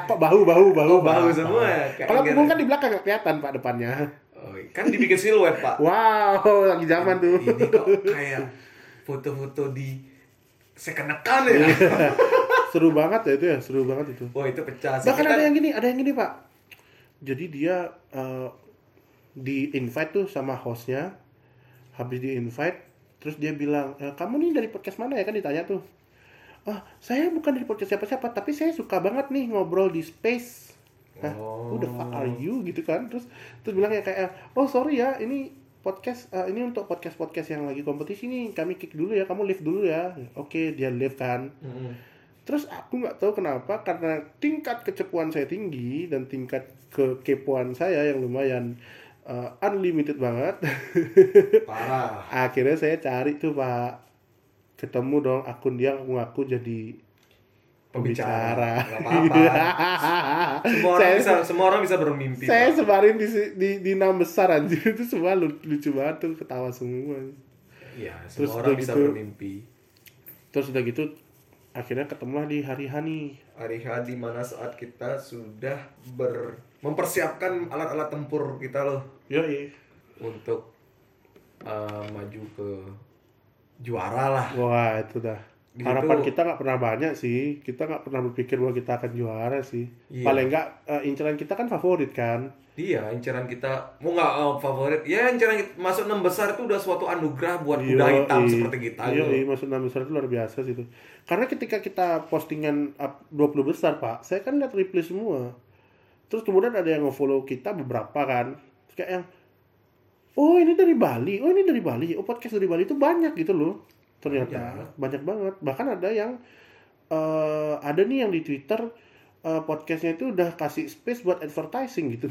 [SPEAKER 1] Pak bahu bahu bahu
[SPEAKER 2] Oh, bahu semua ya?
[SPEAKER 1] Kalau
[SPEAKER 2] gara-
[SPEAKER 1] punggung kan di belakang kelihatan pak depannya.
[SPEAKER 2] Oh, kan dibikin siluet, Pak.
[SPEAKER 1] Wow lagi zaman tuh.
[SPEAKER 2] Ini kok kayak foto-foto di account ya.
[SPEAKER 1] seru banget ya itu ya seru banget itu.
[SPEAKER 2] Oh, itu pecah sih.
[SPEAKER 1] Bahkan
[SPEAKER 2] Kita-
[SPEAKER 1] ada yang gini ada yang gini pak. Jadi dia eh, di invite tuh sama hostnya. Habis di invite terus dia bilang "Eh, kamu nih dari podcast mana ya kan ditanya tuh. Ah, saya bukan dari podcast siapa-siapa, tapi saya suka banget nih ngobrol di space. Nah,
[SPEAKER 2] Oh.
[SPEAKER 1] who the fuck are you gitu kan? Terus terus bilang ya kayak, oh sorry ya, ini podcast eh, ini untuk podcast podcast yang lagi kompetisi nih, kami kick dulu ya, kamu live dulu ya. Oke, dia live kan.
[SPEAKER 2] Mm-mm.
[SPEAKER 1] Terus aku nggak tahu kenapa karena tingkat kecepuan saya tinggi dan tingkat kekepoan saya yang lumayan eh, unlimited banget.
[SPEAKER 2] Parah.
[SPEAKER 1] Akhirnya saya cari tuh Pak ketemu dong akun dia ngaku jadi
[SPEAKER 2] Pembicara. apa-apa. Semua orang
[SPEAKER 1] Saya-
[SPEAKER 2] bisa semua orang bisa bermimpi.
[SPEAKER 1] saya
[SPEAKER 2] Pak.
[SPEAKER 1] sebarin di, di di enam besar anjir itu semua lu- lucu banget tuh ketawa semua.
[SPEAKER 2] Iya,
[SPEAKER 1] Terus
[SPEAKER 2] semua orang
[SPEAKER 1] udah
[SPEAKER 2] bisa
[SPEAKER 1] gitu-
[SPEAKER 2] bermimpi.
[SPEAKER 1] Terus udah gitu akhirnya ketemulah di hari Hani.
[SPEAKER 2] Hari H di mana saat kita sudah ber mempersiapkan alat-alat tempur kita loh
[SPEAKER 1] Yoi.
[SPEAKER 2] untuk uh, maju ke juara lah.
[SPEAKER 1] Wah itu dah.
[SPEAKER 2] Gitu.
[SPEAKER 1] Harapan kita nggak pernah banyak sih. Kita nggak pernah berpikir bahwa kita akan juara sih.
[SPEAKER 2] Iya.
[SPEAKER 1] Paling nggak eh, inceran kita kan favorit kan.
[SPEAKER 2] Iya, inceran kita mau nggak oh, favorit? Ya inceran kita masuk enam besar itu udah suatu anugerah buat kuda
[SPEAKER 1] Yoi.
[SPEAKER 2] hitam seperti kita.
[SPEAKER 1] Iya,
[SPEAKER 2] gitu.
[SPEAKER 1] iya, masuk enam besar itu luar biasa sih itu. Karena ketika kita postingan up 20 besar, Pak, saya kan lihat reply semua. Terus kemudian ada yang nge-follow kita beberapa kan. Kayak yang Oh, ini dari Bali. Oh, ini dari Bali. Oh, podcast dari Bali itu banyak gitu loh. Ternyata banyak, banget. Bahkan ada yang eh ada nih yang di Twitter eh, podcastnya itu udah kasih space buat advertising gitu.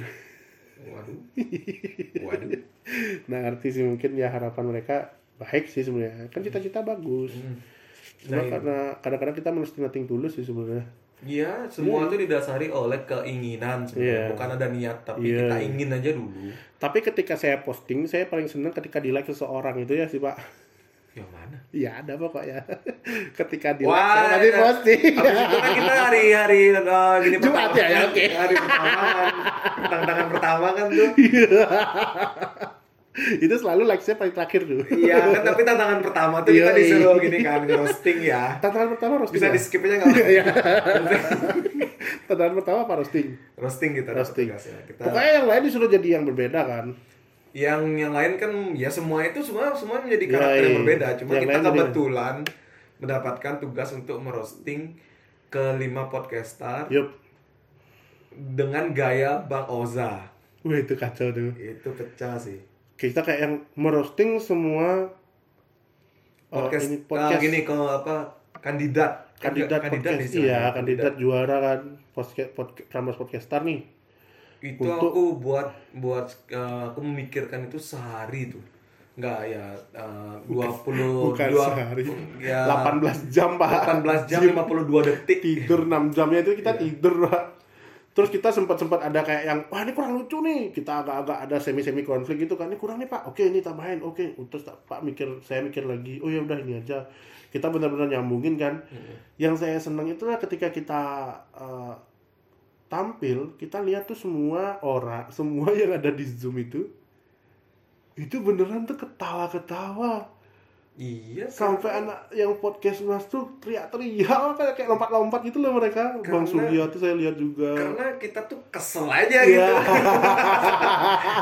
[SPEAKER 2] Waduh. Waduh.
[SPEAKER 1] Nah, ngerti sih mungkin ya harapan mereka baik sih sebenarnya. Kan cita-cita bagus.
[SPEAKER 2] Hmm. Nah,
[SPEAKER 1] karena kadang-kadang kita mesti nothing tulus sih sebenarnya.
[SPEAKER 2] Iya, semua itu didasari oleh keinginan
[SPEAKER 1] Iya.
[SPEAKER 2] sebenarnya. Bukan ada niat, tapi
[SPEAKER 1] Iya.
[SPEAKER 2] kita ingin aja dulu.
[SPEAKER 1] Tapi ketika saya posting, saya paling senang ketika di like seseorang itu ya sih Pak.
[SPEAKER 2] Yang mana?
[SPEAKER 1] Iya ada pokoknya. ketika di
[SPEAKER 2] Wah,
[SPEAKER 1] nanti
[SPEAKER 2] ya.
[SPEAKER 1] posting.
[SPEAKER 2] Habis itu kan kita hari-hari uh, gini
[SPEAKER 1] Jumat
[SPEAKER 2] pertama
[SPEAKER 1] ya, ya, oke.
[SPEAKER 2] Hari pertama kan, tantangan pertama kan tuh.
[SPEAKER 1] itu selalu like saya paling terakhir tuh.
[SPEAKER 2] Iya kan, tapi tantangan pertama tuh kita
[SPEAKER 1] Iya,
[SPEAKER 2] disuruh
[SPEAKER 1] iya.
[SPEAKER 2] gini kan, roasting ya.
[SPEAKER 1] Tantangan pertama roasting.
[SPEAKER 2] Bisa
[SPEAKER 1] ya?
[SPEAKER 2] di skip aja nggak? apa-apa.
[SPEAKER 1] Iya. Tantangan pertama apa roasting?
[SPEAKER 2] roasting kita
[SPEAKER 1] Roasting.
[SPEAKER 2] tugasnya. Kita
[SPEAKER 1] Pokoknya yang lain disuruh jadi yang berbeda kan.
[SPEAKER 2] Yang yang lain kan ya semua itu semua semua menjadi
[SPEAKER 1] Iya,
[SPEAKER 2] karakter yang
[SPEAKER 1] iya.
[SPEAKER 2] berbeda. Cuma
[SPEAKER 1] Yang
[SPEAKER 2] kita kebetulan mendapatkan tugas untuk merosting kelima podcaster
[SPEAKER 1] Yup.
[SPEAKER 2] dengan gaya Bang Oza.
[SPEAKER 1] Wah itu kacau tuh.
[SPEAKER 2] Itu pecah sih.
[SPEAKER 1] Kita kayak yang merosting semua eh,
[SPEAKER 2] Podcast,
[SPEAKER 1] ini
[SPEAKER 2] ah,
[SPEAKER 1] podcast
[SPEAKER 2] gini kalau apa kandidat
[SPEAKER 1] kandidat, podcast
[SPEAKER 2] istilahnya,
[SPEAKER 1] iya kandidat juara kan podcast podcast Prambors podcaster nih
[SPEAKER 2] itu
[SPEAKER 1] Untuk-
[SPEAKER 2] aku buat buat uh, aku memikirkan itu sehari tuh. Nggak ya uh, 20
[SPEAKER 1] bukan
[SPEAKER 2] dua-
[SPEAKER 1] sehari.
[SPEAKER 2] ya
[SPEAKER 1] 18 jam pak.
[SPEAKER 2] 18 jam 52 detik.
[SPEAKER 1] Tidur 6 jamnya itu
[SPEAKER 2] Iya.
[SPEAKER 1] kita tidur pak. Terus kita sempat sempat ada kayak yang wah ini kurang lucu nih. Kita agak-agak ada semi semi konflik gitu kan. Ini kurang nih pak. Oke ini tambahin. Oke terus pak mikir saya mikir lagi oh ya udah ini aja. Kita benar-benar nyambungin kan. Yang saya senang itu lah ketika kita eh, tampil kita lihat tuh semua orang semua yang ada di zoom itu itu beneran tuh ketawa-ketawa.
[SPEAKER 2] Iya
[SPEAKER 1] sampai anak yang podcast mas tuh teriak-teriak kayak kayak lompat-lompat gitu loh mereka. Bang
[SPEAKER 2] Karena-
[SPEAKER 1] Surya tuh saya lihat juga.
[SPEAKER 2] karena kita tuh kesel aja
[SPEAKER 1] Iya.
[SPEAKER 2] gitu.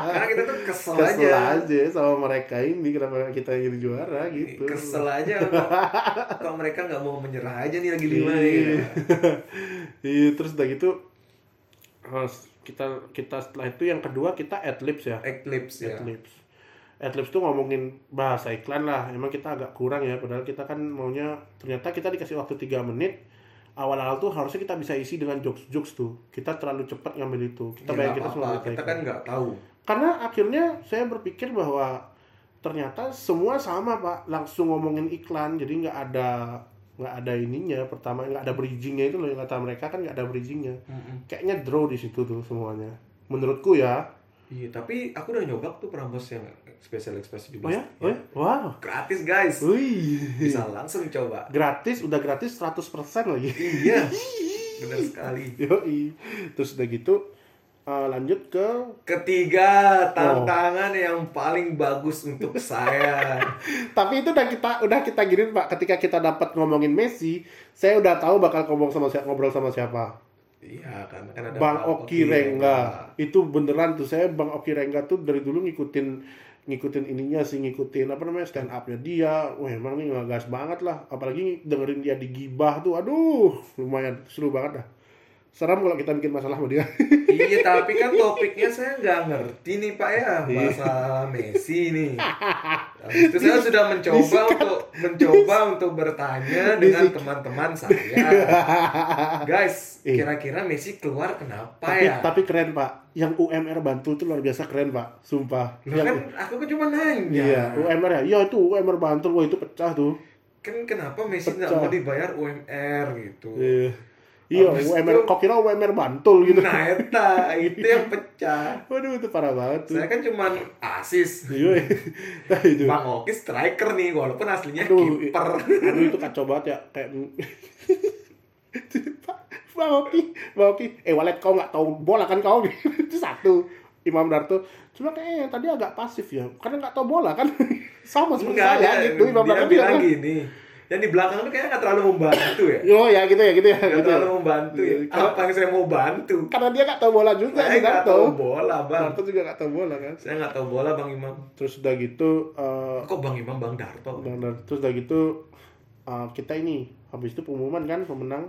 [SPEAKER 2] Karena kita tuh kesel,
[SPEAKER 1] kesel
[SPEAKER 2] aja.
[SPEAKER 1] aja sama mereka ini kenapa kita yang jadi juara gitu.
[SPEAKER 2] Kesel aja. Kok, kok mereka nggak mau menyerah aja nih lagi lima
[SPEAKER 1] Iya.
[SPEAKER 2] nih
[SPEAKER 1] iya terus udah gitu kita kita setelah itu yang kedua kita adlibs ya
[SPEAKER 2] Eclipse ya
[SPEAKER 1] Adlibs. Adlibs tuh ngomongin bahasa iklan lah. Emang kita agak kurang ya, padahal kita kan maunya ternyata kita dikasih waktu 3 menit. Awal-awal tuh harusnya kita bisa isi dengan jokes-jokes tuh. Kita terlalu cepat ngambil itu. Kita
[SPEAKER 2] Ya,
[SPEAKER 1] bayang
[SPEAKER 2] nggak
[SPEAKER 1] kita semua
[SPEAKER 2] kita kan nggak tahu
[SPEAKER 1] Karena akhirnya saya berpikir bahwa ternyata semua sama pak, langsung ngomongin iklan. Jadi nggak ada nggak ada ininya. Pertama nggak ada bridgingnya itu loh yang kata mereka kan nggak ada bridgingnya. Kayaknya draw di situ tuh semuanya. Menurutku ya.
[SPEAKER 2] Iya, tapi aku udah nyoba tuh Prambos yang spesial ekspresi di
[SPEAKER 1] Oh ya? Oh ya? Wow.
[SPEAKER 2] Gratis guys.
[SPEAKER 1] Wih.
[SPEAKER 2] Bisa langsung coba.
[SPEAKER 1] gratis udah gratis 100% lagi
[SPEAKER 2] Iya. Benar sekali.
[SPEAKER 1] yoi terus udah gitu eh, lanjut ke
[SPEAKER 2] Ketiga, tantangan yang paling bagus untuk saya.
[SPEAKER 1] tapi itu udah kita udah kita gini pak. Ketika kita dapat ngomongin Messi saya udah tahu bakal ngomong sama siapa ngobrol sama siapa.
[SPEAKER 2] Iya, kan kan ada
[SPEAKER 1] Bang Oki Rengga. Itu beneran tuh saya Bang Oki Rengga tuh dari dulu ngikutin ngikutin ininya sih ngikutin apa namanya stand upnya dia. Wah emang nih ngegas banget lah. Apalagi dengerin dia digibah tuh. Aduh lumayan seru banget dah seram kalau kita bikin masalah sama dia.
[SPEAKER 2] Iya, tapi kan topiknya saya nggak ngerti nih Pak ya. Bahasa Messi nih. Habis itu saya sudah mencoba untuk mencoba untuk bertanya dengan teman-teman saya. Guys,
[SPEAKER 1] Eh.
[SPEAKER 2] kira-kira Messi keluar kenapa
[SPEAKER 1] tapi
[SPEAKER 2] ya?
[SPEAKER 1] tapi keren pak. Yang UMR Bantul tuh luar biasa keren pak. Sumpah.
[SPEAKER 2] Lah
[SPEAKER 1] yang
[SPEAKER 2] kan aku kan cuma nanya.
[SPEAKER 1] iya UMR ya? Iya itu UMR Bantul. Wah itu pecah tuh.
[SPEAKER 2] Kan kenapa Messi nggak mau dibayar UMR gitu?
[SPEAKER 1] iya iya UMR kok kira UMR Bantul gitu
[SPEAKER 2] Nah, eta, itu yang pecah.
[SPEAKER 1] waduh itu parah banget tuh
[SPEAKER 2] Saya kan cuma asis.
[SPEAKER 1] iya nah, itu
[SPEAKER 2] Bang Oki striker nih, walaupun aslinya kiper.
[SPEAKER 1] aduh itu kacau banget ya kayak Bang Oki, Bang Oki, eh walet kau nggak tahu bola kan kau itu satu. Imam Darto cuma kayaknya tadi agak pasif ya karena nggak tahu bola kan sama seperti
[SPEAKER 2] Enggak
[SPEAKER 1] saya gitu Imam
[SPEAKER 2] dia
[SPEAKER 1] Darto
[SPEAKER 2] bilang
[SPEAKER 1] kan.
[SPEAKER 2] gini. Yang di belakang tuh kayaknya nggak terlalu membantu ya.
[SPEAKER 1] Oh ya gitu ya gitu ya.
[SPEAKER 2] Nggak
[SPEAKER 1] gitu ya.
[SPEAKER 2] terlalu membantu ya.
[SPEAKER 1] Iya,
[SPEAKER 2] Apa yang saya mau bantu?
[SPEAKER 1] Karena dia nggak tahu bola juga
[SPEAKER 2] Saya nggak
[SPEAKER 1] Darto.
[SPEAKER 2] tahu bola, Bang.
[SPEAKER 1] Darto juga nggak tahu bola kan.
[SPEAKER 2] Saya nggak tahu bola, Bang Imam.
[SPEAKER 1] Terus udah gitu eh,
[SPEAKER 2] Kok Bang Imam Bang Darto?
[SPEAKER 1] Dan, dan- terus udah gitu uh, kita ini habis itu pengumuman kan pemenang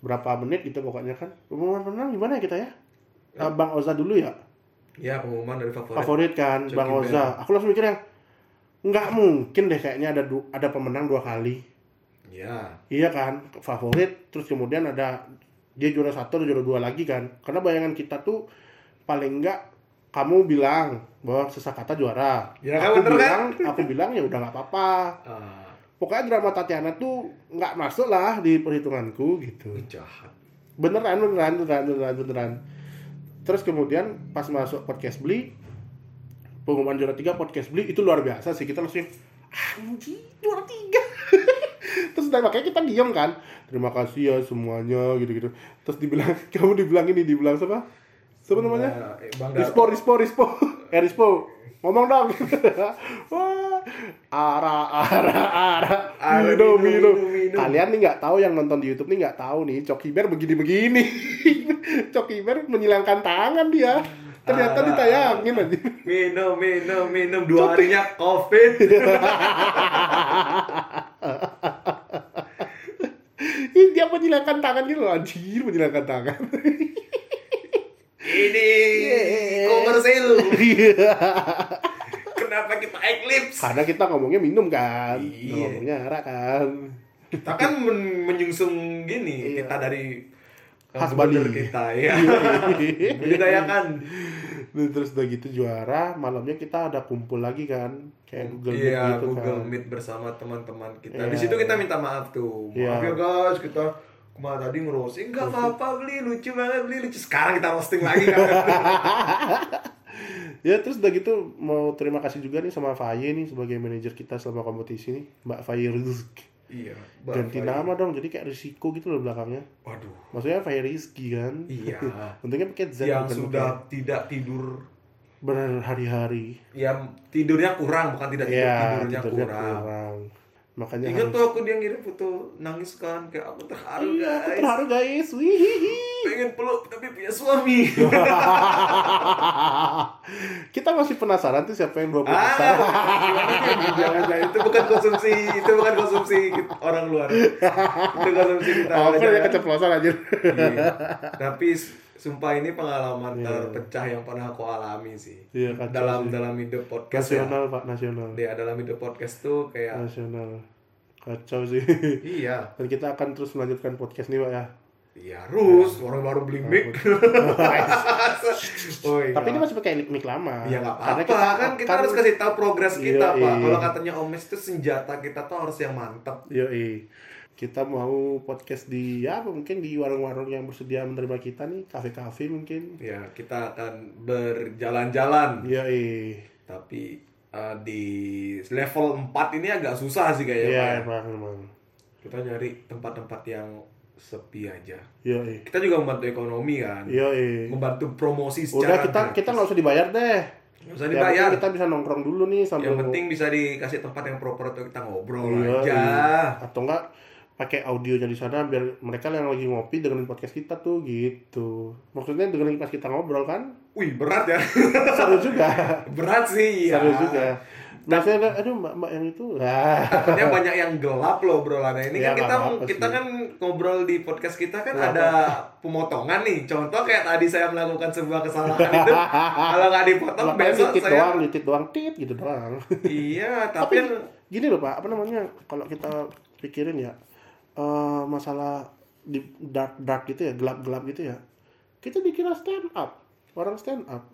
[SPEAKER 1] berapa menit gitu pokoknya kan pengumuman pemenang gimana ya kita ya Uh, Bang Oza dulu ya
[SPEAKER 2] Ya, pengumuman dari favorit.
[SPEAKER 1] favorit kan Bang
[SPEAKER 2] Bell.
[SPEAKER 1] Oza aku langsung mikir yang nggak mungkin deh kayaknya ada du- ada pemenang dua kali.
[SPEAKER 2] Ya.
[SPEAKER 1] iya kan favorit terus kemudian ada dia juara satu juara dua lagi kan. Karena bayangan kita tuh paling enggak kamu bilang bahwa sesakata juara.
[SPEAKER 2] Ya, kan
[SPEAKER 1] aku
[SPEAKER 2] bener kan?
[SPEAKER 1] bilang aku bilang ya udah nggak apa-apa.
[SPEAKER 2] Ah,
[SPEAKER 1] pokoknya drama Tatiana tuh nggak masuk lah di perhitunganku gitu.
[SPEAKER 2] Jahat.
[SPEAKER 1] beneran beneran beneran beneran beneran. Terus kemudian pas masuk podcast beli pengumuman juara tiga podcast beli itu luar biasa sih. Kita langsung anjing juara tiga. Terus udah makanya kita diam kan. Terima kasih ya semuanya gitu gitu terus dibilang kamu dibilang ini dibilang siapa? Siapa namanya?
[SPEAKER 2] Eh,
[SPEAKER 1] Rispo Rispo Rispo. Eh Rispo ngomong dong. Wah ara ara ara.
[SPEAKER 2] Ara,
[SPEAKER 1] minum
[SPEAKER 2] minum,
[SPEAKER 1] minum
[SPEAKER 2] minum, minum.
[SPEAKER 1] kalian nih nggak tahu yang nonton di YouTube nih nggak tahu nih. Coki Bear begini begini Coki Bear menyilangkan tangan dia ternyata
[SPEAKER 2] Ara,
[SPEAKER 1] ditayangin aja
[SPEAKER 2] Minum, minum, minum. Dua harinya COVID.
[SPEAKER 1] Ih, dia menyilangkan tangan gitu loh anjir menyilangkan tangan
[SPEAKER 2] Ini
[SPEAKER 1] Yeah.
[SPEAKER 2] komersil. Kenapa kita eclipse?
[SPEAKER 1] karena kita ngomongnya minum kan
[SPEAKER 2] Iya.
[SPEAKER 1] ngomongnya arak kan
[SPEAKER 2] Kita kan men menyungsung gini.
[SPEAKER 1] Iya.
[SPEAKER 2] Kita dari
[SPEAKER 1] Khas Bali.
[SPEAKER 2] kita ya. Budidayakan.
[SPEAKER 1] Nah, terus udah gitu juara malamnya kita ada kumpul lagi kan kayak Google Meet
[SPEAKER 2] Iya,
[SPEAKER 1] gitu
[SPEAKER 2] Google
[SPEAKER 1] kan
[SPEAKER 2] Meet bersama teman-teman kita.
[SPEAKER 1] Iya.
[SPEAKER 2] Di situ kita minta maaf tuh. Maaf
[SPEAKER 1] Iya.
[SPEAKER 2] ya guys, kita kemarin tadi ngerosting nggak apa-apa beli lucu banget beli lucu sekarang kita roasting lagi kan
[SPEAKER 1] ya terus udah gitu mau terima kasih juga nih sama Faye nih sebagai manajer kita selama kompetisi nih Mbak Faye Rizky
[SPEAKER 2] iya
[SPEAKER 1] ganti
[SPEAKER 2] Bapak.
[SPEAKER 1] nama dong jadi kayak risiko gitu loh belakangnya.
[SPEAKER 2] Waduh.
[SPEAKER 1] Maksudnya Faye Rizky kan?
[SPEAKER 2] Iya.
[SPEAKER 1] Untungnya pakai Z
[SPEAKER 2] yang
[SPEAKER 1] bukan
[SPEAKER 2] sudah
[SPEAKER 1] pakai
[SPEAKER 2] tidak tidur.
[SPEAKER 1] Berhari-hari.
[SPEAKER 2] Yang tidurnya kurang bukan tidak tidur
[SPEAKER 1] ya
[SPEAKER 2] tidurnya,
[SPEAKER 1] tidurnya
[SPEAKER 2] kurang,
[SPEAKER 1] kurang. makanya
[SPEAKER 2] Ingat
[SPEAKER 1] harus
[SPEAKER 2] tuh aku dia ngirim foto nangis kan kayak aku terharu
[SPEAKER 1] Iya, aku
[SPEAKER 2] guys.
[SPEAKER 1] terharu guys. Wihihi.
[SPEAKER 2] pengen peluk tapi punya suami
[SPEAKER 1] Masih penasaran tuh siapa yang 20
[SPEAKER 2] ah
[SPEAKER 1] besar.
[SPEAKER 2] jangan jangan itu bukan konsumsi itu bukan konsumsi orang luar itu konsumsi kita
[SPEAKER 1] Oh, ya keceplosan aja.
[SPEAKER 2] Iya. Tapi sumpah ini pengalaman
[SPEAKER 1] Iya.
[SPEAKER 2] terpecah yang pernah aku alami sih.
[SPEAKER 1] Iya,
[SPEAKER 2] dalam
[SPEAKER 1] sih.
[SPEAKER 2] dalam hidup podcast ya.
[SPEAKER 1] Nasional, Pak, nasional.
[SPEAKER 2] Dia dalam hidup podcast tuh kayak
[SPEAKER 1] Nasional. Kacau sih.
[SPEAKER 2] iya,
[SPEAKER 1] Dan kita akan terus melanjutkan podcast nih, Pak ya.
[SPEAKER 2] Iya harus orang baru beli mic. oh, iya.
[SPEAKER 1] Tapi ini masih pakai mic, lama.
[SPEAKER 2] Ya nggak
[SPEAKER 1] Karena
[SPEAKER 2] apa-apa kan kita harus kasih tahu progres kita
[SPEAKER 1] Iya,
[SPEAKER 2] pak.
[SPEAKER 1] iya.
[SPEAKER 2] Kalau katanya Omes itu senjata kita tuh harus yang mantap.
[SPEAKER 1] Yoi. Kita mau podcast di ya mungkin di warung-warung yang bersedia menerima kita nih, kafe-kafe mungkin.
[SPEAKER 2] Ya kita akan berjalan-jalan.
[SPEAKER 1] Yoi.
[SPEAKER 2] Tapi eh, di level 4 ini agak susah sih kayaknya.
[SPEAKER 1] Iya,
[SPEAKER 2] Pak, ya.
[SPEAKER 1] emang, emang.
[SPEAKER 2] Kita nyari tempat-tempat yang sepi aja.
[SPEAKER 1] Yoi.
[SPEAKER 2] Kita juga membantu ekonomi kan.
[SPEAKER 1] Yoi.
[SPEAKER 2] Membantu promosi
[SPEAKER 1] Udah
[SPEAKER 2] secara
[SPEAKER 1] kita
[SPEAKER 2] gratis.
[SPEAKER 1] kita nggak usah dibayar deh.
[SPEAKER 2] Nggak usah dibayar.
[SPEAKER 1] penting kita bisa nongkrong dulu nih sambil
[SPEAKER 2] Yang penting bisa dikasih tempat yang proper untuk kita ngobrol
[SPEAKER 1] Iya,
[SPEAKER 2] aja.
[SPEAKER 1] iya. Atau enggak pakai audionya di sana biar mereka yang lagi ngopi dengerin podcast kita tuh gitu. Maksudnya dengerin pas kita ngobrol kan
[SPEAKER 2] Wih, berat ya.
[SPEAKER 1] seru juga.
[SPEAKER 2] berat sih ya.
[SPEAKER 1] Seru juga. Biasanya ada, aduh mbak mbak yang itu lah.
[SPEAKER 2] Takutnya banyak yang gelap loh obrolannya ini
[SPEAKER 1] Ya,
[SPEAKER 2] kan kita
[SPEAKER 1] apa-apa
[SPEAKER 2] kita
[SPEAKER 1] sih.
[SPEAKER 2] kan ngobrol di podcast kita kan
[SPEAKER 1] Nggak
[SPEAKER 2] ada pemotongan nih contoh kayak tadi saya melakukan sebuah kesalahan itu kalau nggak dipotong
[SPEAKER 1] Makanya
[SPEAKER 2] besok saya
[SPEAKER 1] doang, titit doang, tit gitu doang.
[SPEAKER 2] iya
[SPEAKER 1] Tapi
[SPEAKER 2] tapi,
[SPEAKER 1] gini loh pak, apa namanya? Kalau kita pikirin ya eh, masalah di dark dark gitu ya, gelap gelap gitu ya. Kita dikira stand up, orang stand up.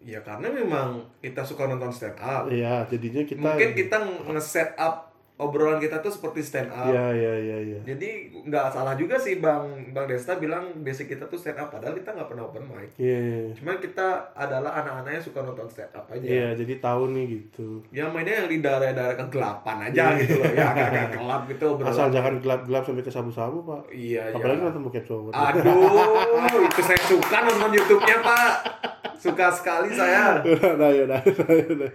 [SPEAKER 2] Ya karena memang kita suka nonton stand up
[SPEAKER 1] Iya, jadinya kita.
[SPEAKER 2] mungkin kita nge-set up obrolan kita tuh seperti stand up
[SPEAKER 1] Iya iya iya iya.
[SPEAKER 2] jadi nggak salah juga sih bang bang Desta bilang basic kita tuh stand up padahal kita nggak pernah open mic
[SPEAKER 1] Iya. iya.
[SPEAKER 2] cuman kita adalah anak-anak yang suka nonton stand up aja
[SPEAKER 1] Iya, jadi tahu nih gitu.
[SPEAKER 2] ya mainnya yang di daerah-daerah kegelapan aja gitu loh ya agak gelap gitu obrolan.
[SPEAKER 1] Asal jangan gelap-gelap sampai ke sabu-sabu, Pak.
[SPEAKER 2] iya
[SPEAKER 1] Apalagi
[SPEAKER 2] iya
[SPEAKER 1] nonton bokep cowok.
[SPEAKER 2] aduh itu saya suka nonton YouTube-nya pak suka sekali saya
[SPEAKER 1] nah, ya, nah, nah, nah.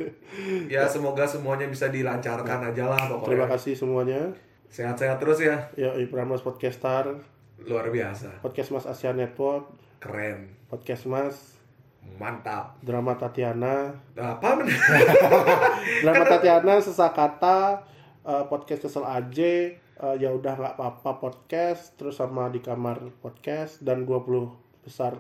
[SPEAKER 2] ya semoga semuanya bisa dilancarkan aja lah pokoknya.
[SPEAKER 1] Terima kasih semuanya.
[SPEAKER 2] sehat-sehat terus ya.
[SPEAKER 1] Ya, Prambors Podcastar,
[SPEAKER 2] luar biasa.
[SPEAKER 1] Podcast Mas Asia Network,
[SPEAKER 2] keren.
[SPEAKER 1] Podcast Mas,
[SPEAKER 2] mantap.
[SPEAKER 1] Drama Tatiana,
[SPEAKER 2] apa bener
[SPEAKER 1] Drama Tatiana, Sesakata, eh, Podcast Kesel Aja, eh, ya udah nggak apa-apa podcast, terus sama di kamar podcast dan 20 besar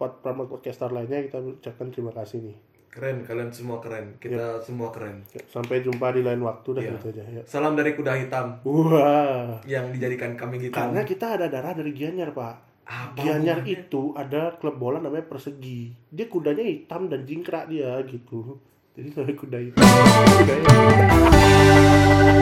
[SPEAKER 1] Prambors Podcastar lainnya kita ucapkan terima kasih nih.
[SPEAKER 2] keren kalian semua keren kita semua keren
[SPEAKER 1] Sampai jumpa di lain waktu dah
[SPEAKER 2] Iya.
[SPEAKER 1] gitu aja ya.
[SPEAKER 2] salam dari kuda hitam
[SPEAKER 1] Wah.
[SPEAKER 2] yang dijadikan kambing hitam
[SPEAKER 1] Karena kita ada darah dari Gianyar, Pak.
[SPEAKER 2] apa
[SPEAKER 1] Gianyar
[SPEAKER 2] hubungannya?
[SPEAKER 1] itu ada klub bola namanya Persegi. Dia kudanya hitam dan jingkrak dia gitu. Jadi namanya kuda hitam. Kudanya